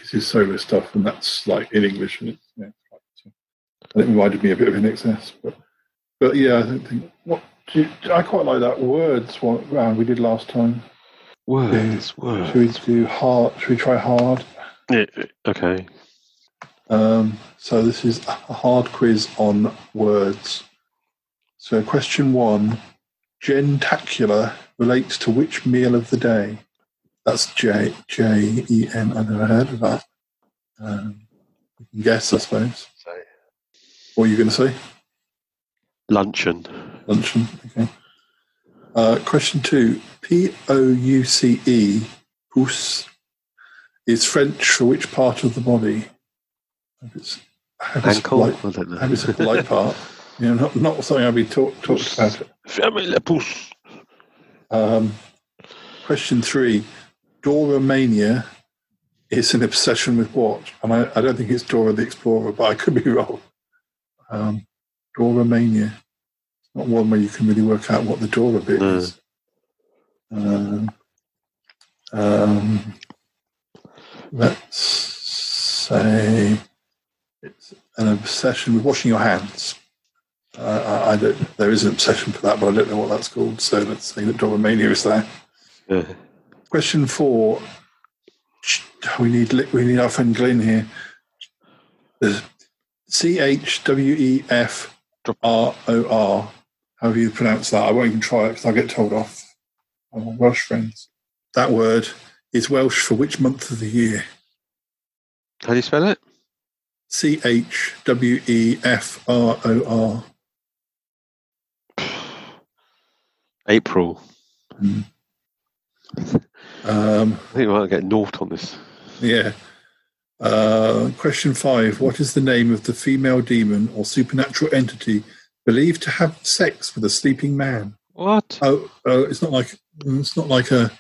is his solo stuff, and that's like in English, and it's, yeah, it's right, so. and it reminded me a bit of INXS. But but yeah, I don't think what do you, I quite like that words one round we did last time. words, words. Should we do hard? Should we try hard? Yeah, okay. Um, so this is a hard quiz on words. So question one, jentacular relates to which meal of the day? That's J J E N. I've never heard of that. Um, you can guess, I suppose. What are you going to say? Luncheon. Luncheon. Okay. Uh, question two, P O U C E, pouce, is French for which part of the body? I hope it's, I hope it's a Ankle? polite- I don't know. I hope it's a polite part. You know, not, not something I'll be talk, talked about. Fermez la pouce. Um, question three, Dora Mania is an obsession with what? And I, I don't think it's Dora the Explorer, but I could be wrong. Um, Dora Mania. It's not one where you can really work out what the Dora bit No. is. Um, um, let's say it's an obsession with washing your hands. Uh, I, I don't, there is an obsession for that, but I don't know what that's called. So let's say that Dora Mania is there. Question four. We need we need our friend Glenn here. C H W E F R O R. How However you pronounce that, I won't even try it because I'll get told off. Welsh friends. That word is Welsh for which month of the year? How do you spell it? C H W E F R O R. April. Hmm. Um, I think I might get naught on this. Yeah. Uh, question five. What is the name of the female demon or supernatural entity believed to have sex with a sleeping man? What? Oh, oh it's not like it's not like a,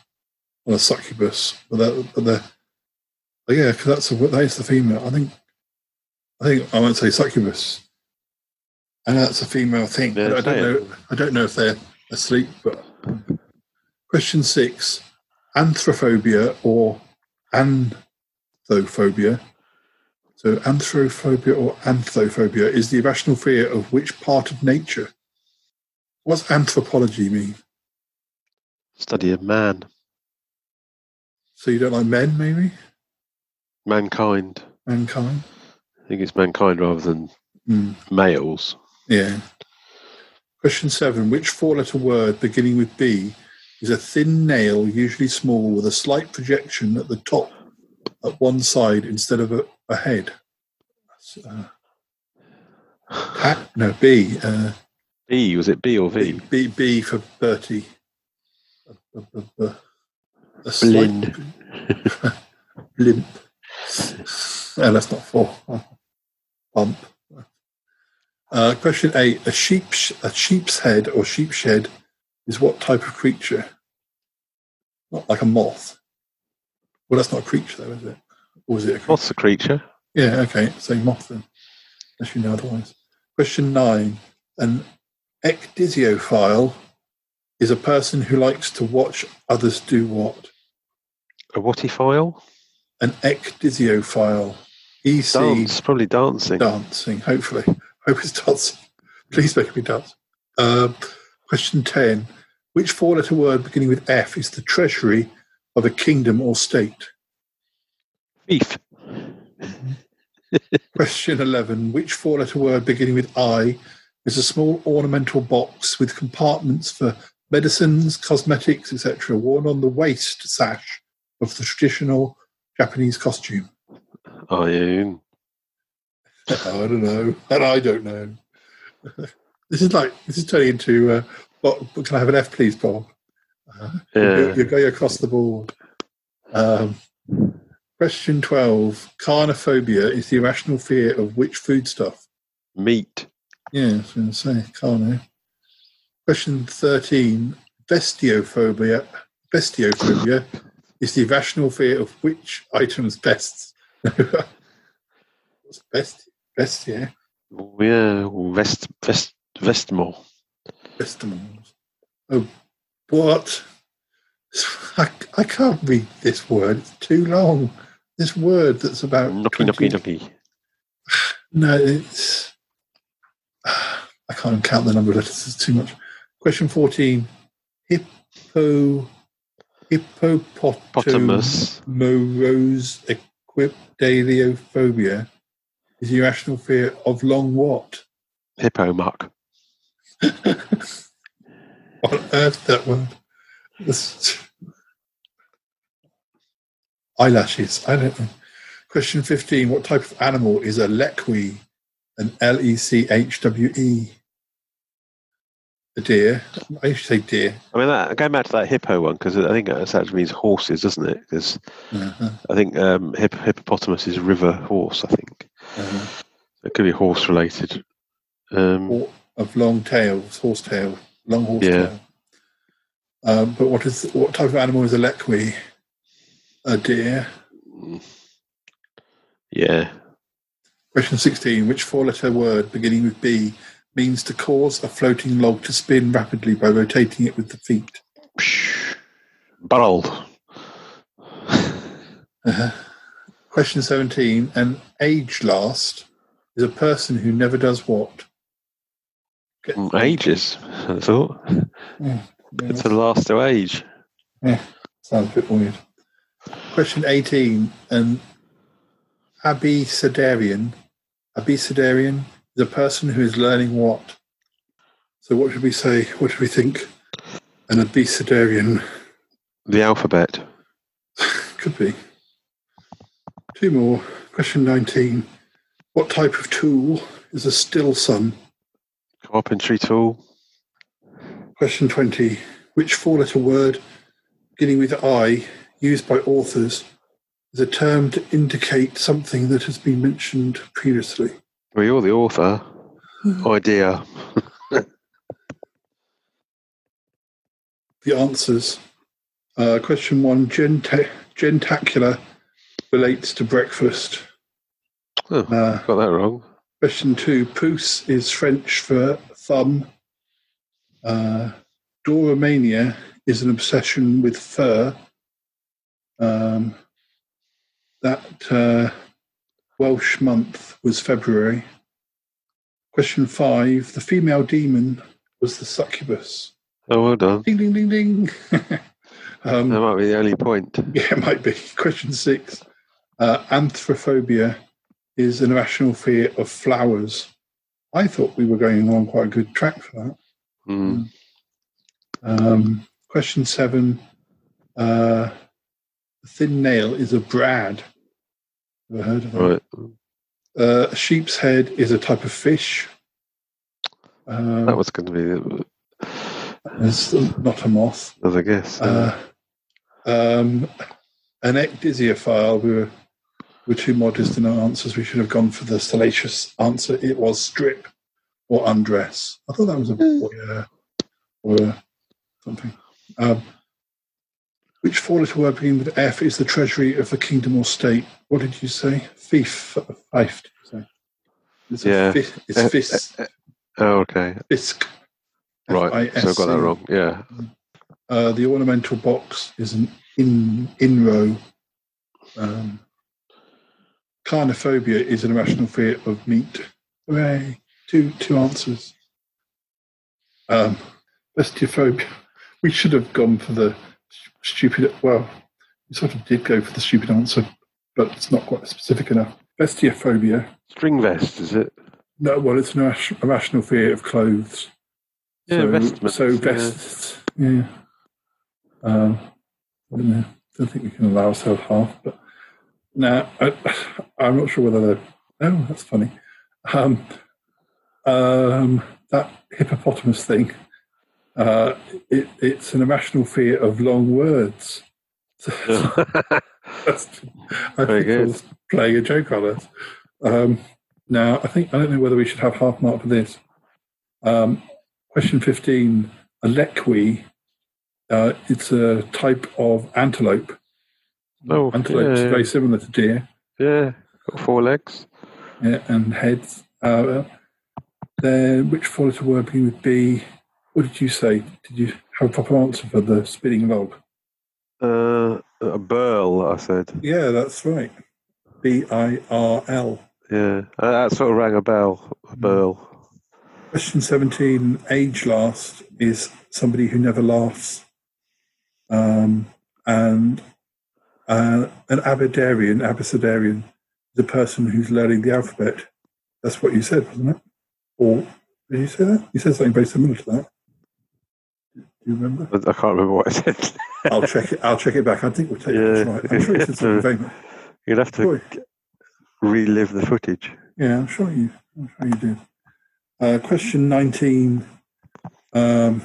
well, a succubus, but that, but the, oh yeah, because that's a, that is the female. I think, I think I won't say succubus. And that's a female thing. I don't say it. know. I don't know if they're asleep. But question six: anthrophobia or anthophobia. So anthrophobia or anthophobia is the irrational fear of which part of nature? What's anthropology mean? Study of man, So you don't like men, maybe mankind. mankind? I think it's mankind rather than Hmm. males. Yeah. Question seven: Which four-letter word beginning with B is a thin nail, usually small, with a slight projection at the top, at one side instead of a, a head? Uh, hat- no, B. Uh, B was it B or V? B, B for Bertie. A, a, a, slight-. Blimp. No, that's not four. Bump. Uh, question eight: A sheep, a sheep's head or sheep shed is what type of creature? Not like a moth. Well, that's not a creature, though, is it? Or is it a creature? Moth's a creature. Yeah, okay. So moth then, unless you know otherwise. Question nine: An ecdysiophile is a person who likes to watch others do what? A whattyphile? An ecdysiophile. E C Dance, probably dancing. dancing. Hopefully, hope it's dancing. Please make me dance. Um, question ten: Which four-letter word beginning with F is the treasury of a kingdom or state? Thief. Question 11. Which four letter word beginning with I is a small ornamental box with compartments for medicines, cosmetics, etc., worn on the waist sash of the traditional Japanese costume? I, Iron. I don't know. And I don't know. this is like, this is turning into, uh, what, can I have an F, please, Bob? Uh, Yeah. you're, going across the board. Um, question 12. Carnophobia is the irrational fear of which foodstuff? Meat. Yeah, I was going to say carno. Question 13. Bestiophobia. Bestiophobia is the irrational fear of which items best? What's best? Bestia? Oh, yeah. best, vest, vestmore. Vestimals. Oh, what? I, I can't read this word. It's too long. This word that's about. Knocky, knocky, knocky. No, it's. I can't count the number of letters. It's too much. Question 14. Hippo. Hippopotamus. Morose equipdaliophobia is irrational fear of long what? Hippo muck. What on earth that word? This- Eyelashes. I don't know. Question 15. What type of animal is a lechwe? An L E C H W E. A deer. I used to say deer. I mean, that, going back to that hippo one, because I think that actually means horses, doesn't it? Because Uh-huh. I think um, hip, hippopotamus is river horse, I think. Uh-huh. It could be horse related. Um, Or of long tails, horse tail, long horse Yeah. tail. Um, but what is what type of animal is a lechwe? A deer. yeah. Question 16. Which four letter word beginning with B means to cause a floating log to spin rapidly by rotating it with the feet? Barrel. Uh-huh. Question 17. An agelast is a person who never does what? Mm, Ages, I thought. Yeah, It's a last to age. Yeah, sounds a bit weird. Question 18. An abecedarian, abecedarian is a person who is learning what? So what should we say? What should we think? An abecedarian The alphabet. could be. Two more. Question 19. What type of tool is a stilson? Carpentry tool. Question 20. Which four letter word beginning with I used by authors is a term to indicate something that has been mentioned previously? Well, you're the author. Idea. The answers. Uh, question one Genta- Jentacular relates to breakfast. Oh, Uh, got that wrong. Question two Pouce is French for thumb. Uh, Doromania is an obsession with fur. Um, that uh, Welsh month was February. Question five The female demon was the succubus. Oh, well done. Ding, ding, ding, ding. um, That might be the only point. yeah, it might be. Question six. Uh, anthrophobia is an irrational fear of flowers. I thought we were going on quite a good track for that. Mm. Um, question seven. Uh, a thin nail is a brad. Ever heard of that? Right. Uh, a sheep's head is a type of fish. Um, That was going to be it's not a moth. as I guess. Uh, um, an ecdysiophile, we were were too modest in our answers. We should have gone for the salacious answer. It was strip or undress. I thought that was a boy uh, or uh, something. Um, which four letter word beginning with F is the treasury of the kingdom or state? What did you say? Fief. Fief, did you say? It's Yeah. fi- it's Uh, fis. Oh, okay. Fisc. Right. So I got that wrong. Yeah. Uh, the ornamental box is an in in row. Um, carnophobia is an irrational fear of meat. Hooray! Two two answers. Um, bestiophobia. We should have gone for the stupid. Well, we sort of did go for the stupid answer, but it's not quite specific enough. Bestiophobia. String vest, is it? No, well, it's an irras- irrational fear of clothes. Yeah, so, vestments, So yeah. vests, yeah. Um, I don't know. don't think we can allow ourselves half, but now I, I'm not sure whether they're. Oh, that's funny. Um, um, that hippopotamus thing. Uh, it, it's an irrational fear of long words. That's, I Very think I was playing a joke on us. Um, now, I think I don't know whether we should have half mark for this. Um, question fifteen: A lechwe. Uh, it's a type of antelope. Oh, antelope is yeah. very similar to deer. Yeah. Got four legs. Yeah, and heads. Uh, then, which four letter word beginning with B? What did you say? Did you have a proper answer for the spinning log? Uh, a birl, I said. Yeah, that's right. B I R L. Yeah. That sort of rang a bell. A birl. Question 17 Agelast is somebody who never laughs. Um, and uh, an abecedarian, abecedarian is a person who's learning the alphabet. That's what you said, wasn't it? Or did you say that? You said something very similar to that. Do you remember? I can't remember what I said. I'll check it. I'll check it back. I think we'll take Yeah. it. Right. I'm sure you said something very much. You'll have to Sure. relive the footage. Yeah, I'm sure you. I'm sure you did. Uh, question 19. Um,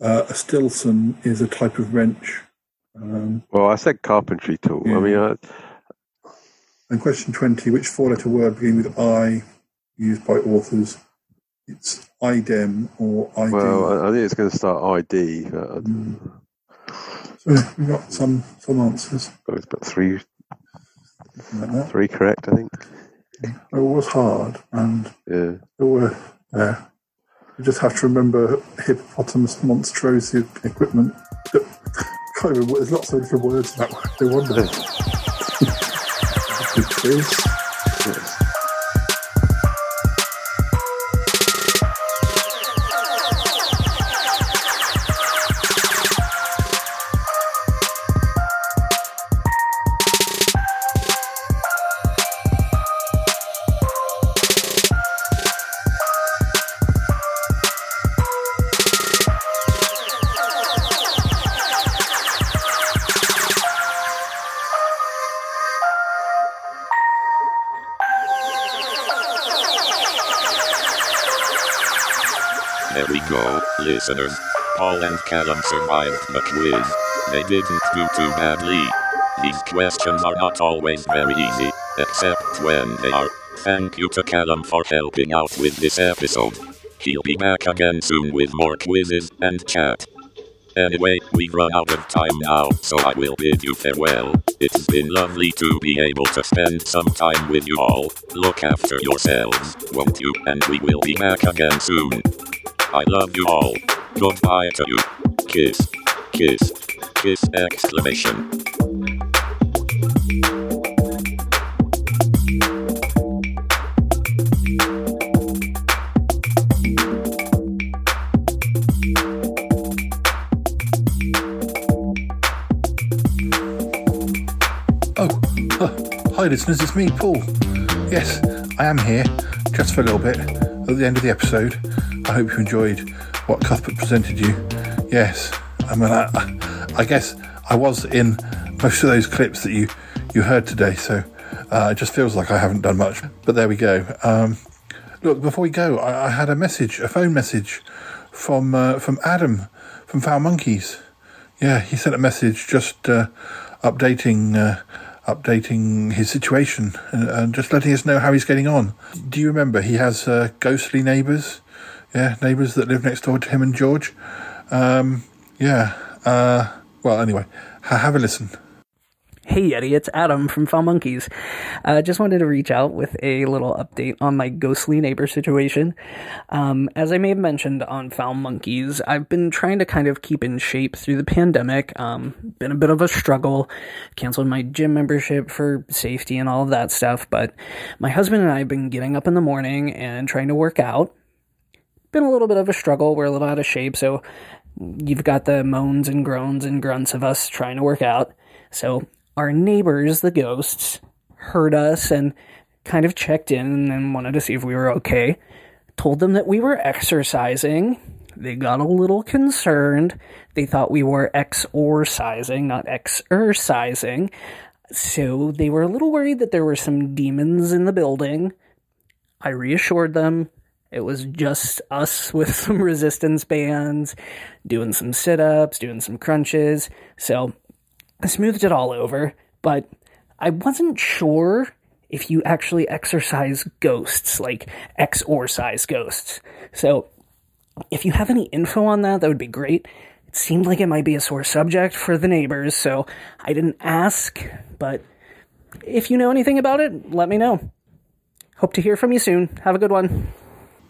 uh, a stilson is a type of wrench. Um, Well, I said carpentry tool. I mean, I, and question 20. Which four-letter word beginning with I used by authors? It's idem or ID. well, I, think it's going to start ID. I, so we've got some some answers. It's got three, like three correct, I think. It was hard, and Yeah. there were. Yeah. You just have to remember hippopotamus monstrosity equipment. Can't remember. There's lots of different words in that word. No wonder. Good listeners. Paul and Calum survived the quiz. They didn't do too badly. These questions are not always very easy, except when they are. Thank you to Calum for helping out with this episode. He'll be back again soon with more quizzes and chat. Anyway, we've run out of time now, so I will bid you farewell. It's been lovely to be able to spend some time with you all. Look after yourselves, won't you? And we will be back again soon. I love you all. Goodbye to you. Kiss. Kiss. Kiss exclamation. Oh, hi listeners, it's me, Paul. Yes, I am here, just for a little bit, at the end of the episode. I hope you enjoyed what Cuthbert presented you. Yes, I mean, I, I guess I was in most of those clips that you, you heard today, so uh, it just feels like I haven't done much. But there we go. Um, look, before we go, I, I had a message, a phone message from uh, from Adam from Foul Monkeys. Yeah, he sent a message just uh, updating uh, updating his situation and, and just letting us know how he's getting on. Do you remember he has uh, ghostly neighbours? Yeah, neighbours that live next door to him and George. Um, yeah. Uh, well, anyway, ha- have a listen. Hey Yeti, it's Adam from Foul Monkeys. I uh, just wanted to reach out with a little update on my ghostly neighbor situation. Um, as I may have mentioned on Foul Monkeys, I've been trying to kind of keep in shape through the pandemic. Um, been a bit of a struggle. Canceled my gym membership for safety and all of that stuff, but my husband and I have been getting up in the morning and trying to work out. Been a little bit of a struggle. We're a little out of shape, so you've got the moans and groans and grunts of us trying to work out. So our neighbors, the ghosts, heard us and kind of checked in and wanted to see if we were okay. Told them that we were exercising. They got a little concerned. They thought we were exorcising, not exercising. So they were a little worried that there were some demons in the building. I reassured them it was just us with some resistance bands, doing some sit ups, doing some crunches. So I smoothed it all over, but I wasn't sure if you actually exorcise ghosts, like exorcise ghosts. So, if you have any info on that, that would be great. It seemed like it might be a sore subject for the neighbors, so I didn't ask, but if you know anything about it, let me know. Hope to hear from you soon. Have a good one.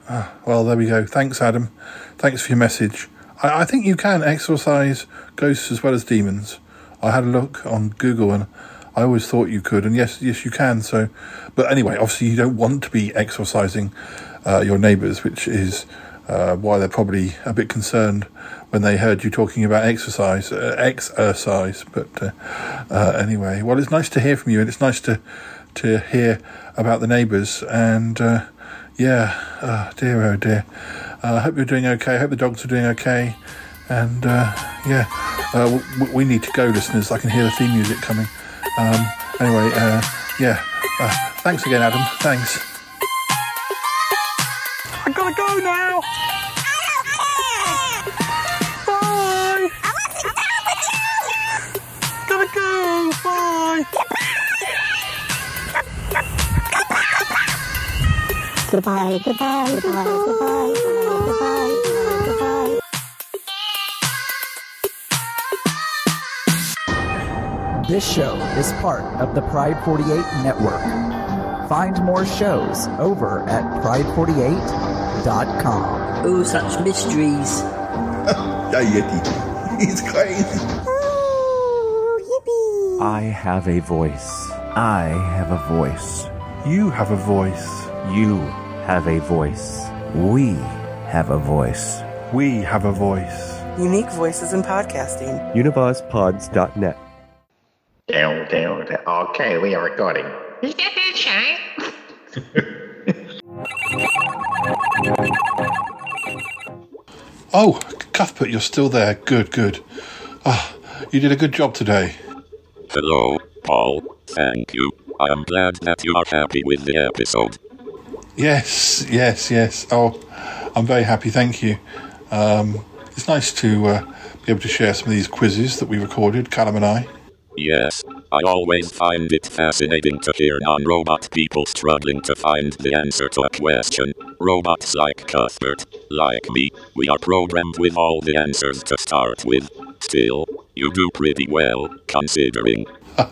Ah, well, there we go. Thanks, Adam. Thanks for your message. I, I think you can exorcise ghosts as well as demons. I had a look on Google and I always thought you could, and yes, yes, you can. So, but anyway, obviously, you don't want to be exorcising uh, your neighbours, which is uh, why they're probably a bit concerned when they heard you talking about exercise, uh, exercise. But uh, uh, anyway, well, it's nice to hear from you, and it's nice to to hear about the neighbours. And uh, yeah, oh dear, oh dear. I hope you're doing okay. I hope the dogs are doing okay. And yeah, we, we need to go, listeners. I can hear the theme music coming. Um, anyway, uh, yeah. Uh, thanks again, Adam. Thanks. I've gotta go now. Bye. I want to go. Gotta go. Bye. Goodbye, goodbye, goodbye, goodbye, goodbye, goodbye. This show is part of the Pride 48 network. Find more shows over at pride48.com. Oh, such mysteries. yeah, Yeti. He's crazy. I have a voice. I have a voice. You have a voice. You have a voice. We have a voice. We have a voice. Unique voices in podcasting. UnivazPods.net. Down, down, down. Okay, we are recording. Is that that shy? Oh, Cuthbert, you're still there. Good, good. Ah, you did a good job today. Hello, Paul. Thank you. I am glad that you are happy with the episode. Yes, yes, yes. Oh, I'm very happy. Thank you. Um, it's nice to uh, be able to share some of these quizzes that we recorded, Calum and I. Yes, I always find it fascinating to hear non robot people struggling to find the answer to a question. Robots like Cuthbert, like me, we are programmed with all the answers to start with. Still, you do pretty well, considering.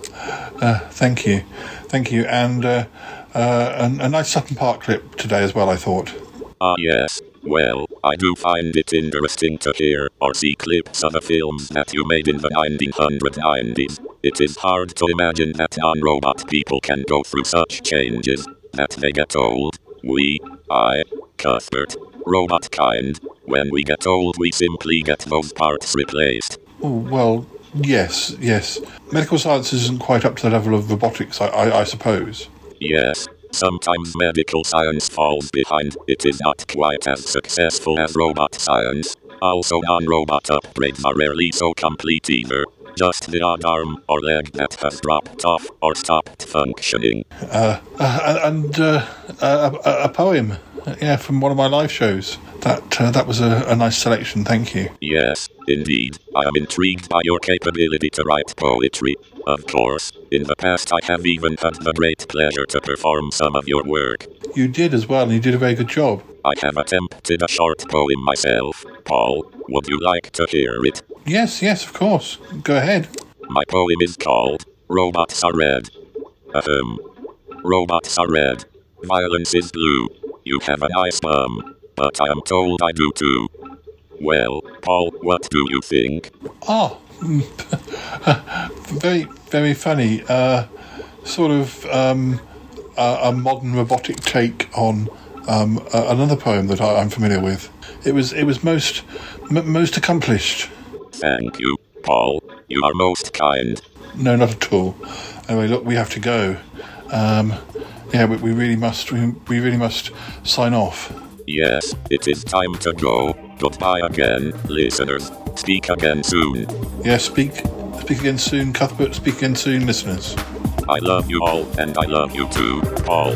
Uh, thank you, thank you, and uh, uh, a, a nice Sutton Park clip today as well. I thought. Ah, yes. Well, I do find it interesting to hear or see clips of the films that you made in the 1990s. It is hard to imagine that non robot people can go through such changes that they get old. We, I, Cuthbert, robot kind, when we get old, we simply get those parts replaced. Oh, well, yes, yes. Medical science isn't quite up to the level of robotics, I, I, I suppose. Yes, sometimes medical science falls behind. It is not quite as successful as robot science. Also, non robot upgrades are rarely so complete either. Just the odd arm or leg that has dropped off or stopped functioning. Uh, uh, and uh, a, a, poem. Uh, yeah, from one of my live shows. That uh, that was a, a nice selection. Thank you. Yes, indeed. I am intrigued by your capability to write poetry. Of course, in the past I have even had the great pleasure to perform some of your work. You did as well, and you did a very good job. I have attempted a short poem myself. Paul, would you like to hear it? Yes, yes, of course. Go ahead. My poem is called Robots Are Red. Ahem. Robots are red. Violence is blue. You have an ice bomb. But I am told I do too. Well, Paul, what do you think? Oh, very, very funny. Uh, sort of um, a, a modern robotic take on um, a, another poem that I, I'm familiar with. It was it was most m- most accomplished. Thank you, Paul. You are most kind. No, not at all. Anyway, look, we have to go. Um, yeah, we, we really must. We, we really must sign off. Yes, it is time to go. Goodbye again, listeners. Speak again soon. Yeah, speak speak again soon, Cuthbert. Speak again soon, listeners. I love you all, and I love you too, Paul.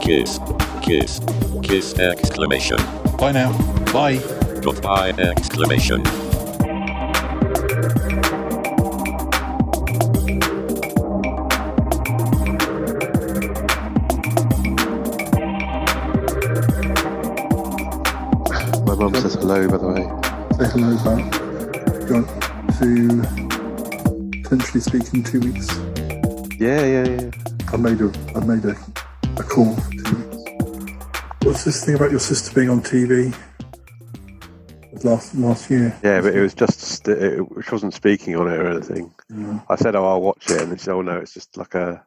Kiss, kiss, kiss! Exclamation. Bye now. Bye. Goodbye! Exclamation. About your sister being on TV? Last last year. Yeah, but it was just it, she wasn't speaking on it or anything. Mm. I said, "Oh, I'll watch it," and she said, "Oh no, it's just like a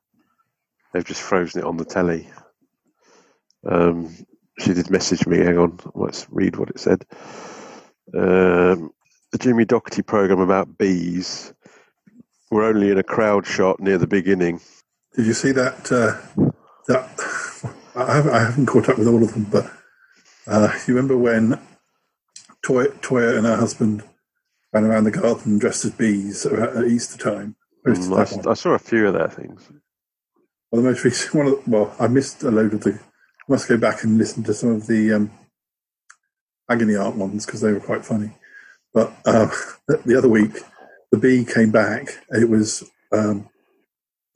they've just frozen it on the telly." Um, she did message me. Hang on, let's read what it said. Um, the Jimmy Doherty program about bees. We're only in a crowd shot near the beginning. Did you see that? Uh, that I haven't, I haven't caught up with all of them, but uh, you remember when Toyah, Toyah and her husband ran around the garden dressed as bees at Easter time? Mm, I, that s- one. I saw a few of their things. Well, the most recent one. Of the, well, I missed a load of the. I must go back and listen to some of the um, agony art ones because they were quite funny. But um, the the other week, the bee came back. and It was um,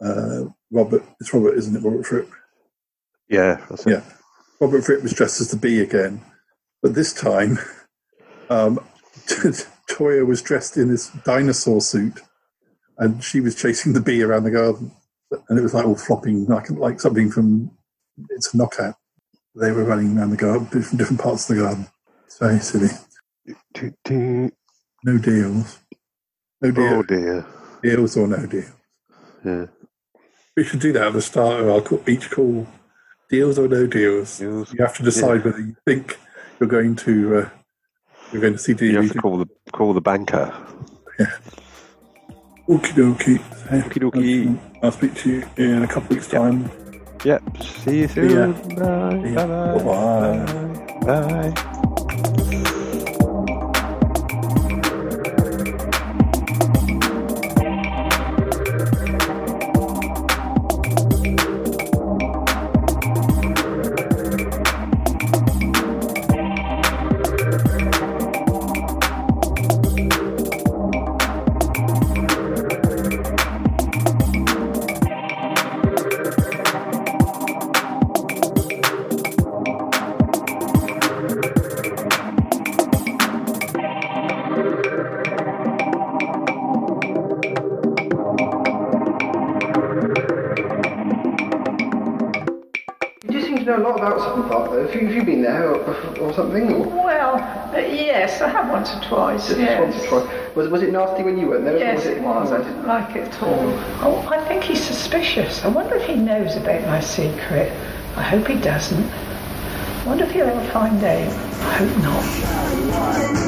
uh, Robert. It's Robert, isn't it? Robert Fripp. Yeah, that's it. Yeah, Robert Fripp was dressed as the bee again, but this time, um, Toyah was dressed in this dinosaur suit, and she was chasing the bee around the garden, and it was like all flopping like like something from it's a knockout. They were running around the garden, different different parts of the garden. It's very silly. No deals. No deal. Oh dear. Deals or no deals. Yeah. We should do that at the start of our call, each call. Deals or no deals. You have to decide whether you think you're going to uh, you're going to see You have to call the call the banker. Yeah. Okie dokie. Okie dokie. I'll speak to you in a couple weeks' time. Yep. See you soon. Bye. See. Bye. Bye-bye. Bye. Once or twice. yes. once or twice? Was, was it nasty when you went there? Yes, it oh, was. I didn't like it at all. Oh, I think he's suspicious. I wonder if he knows about my secret. I hope he doesn't. I wonder if he'll ever find out. I hope not.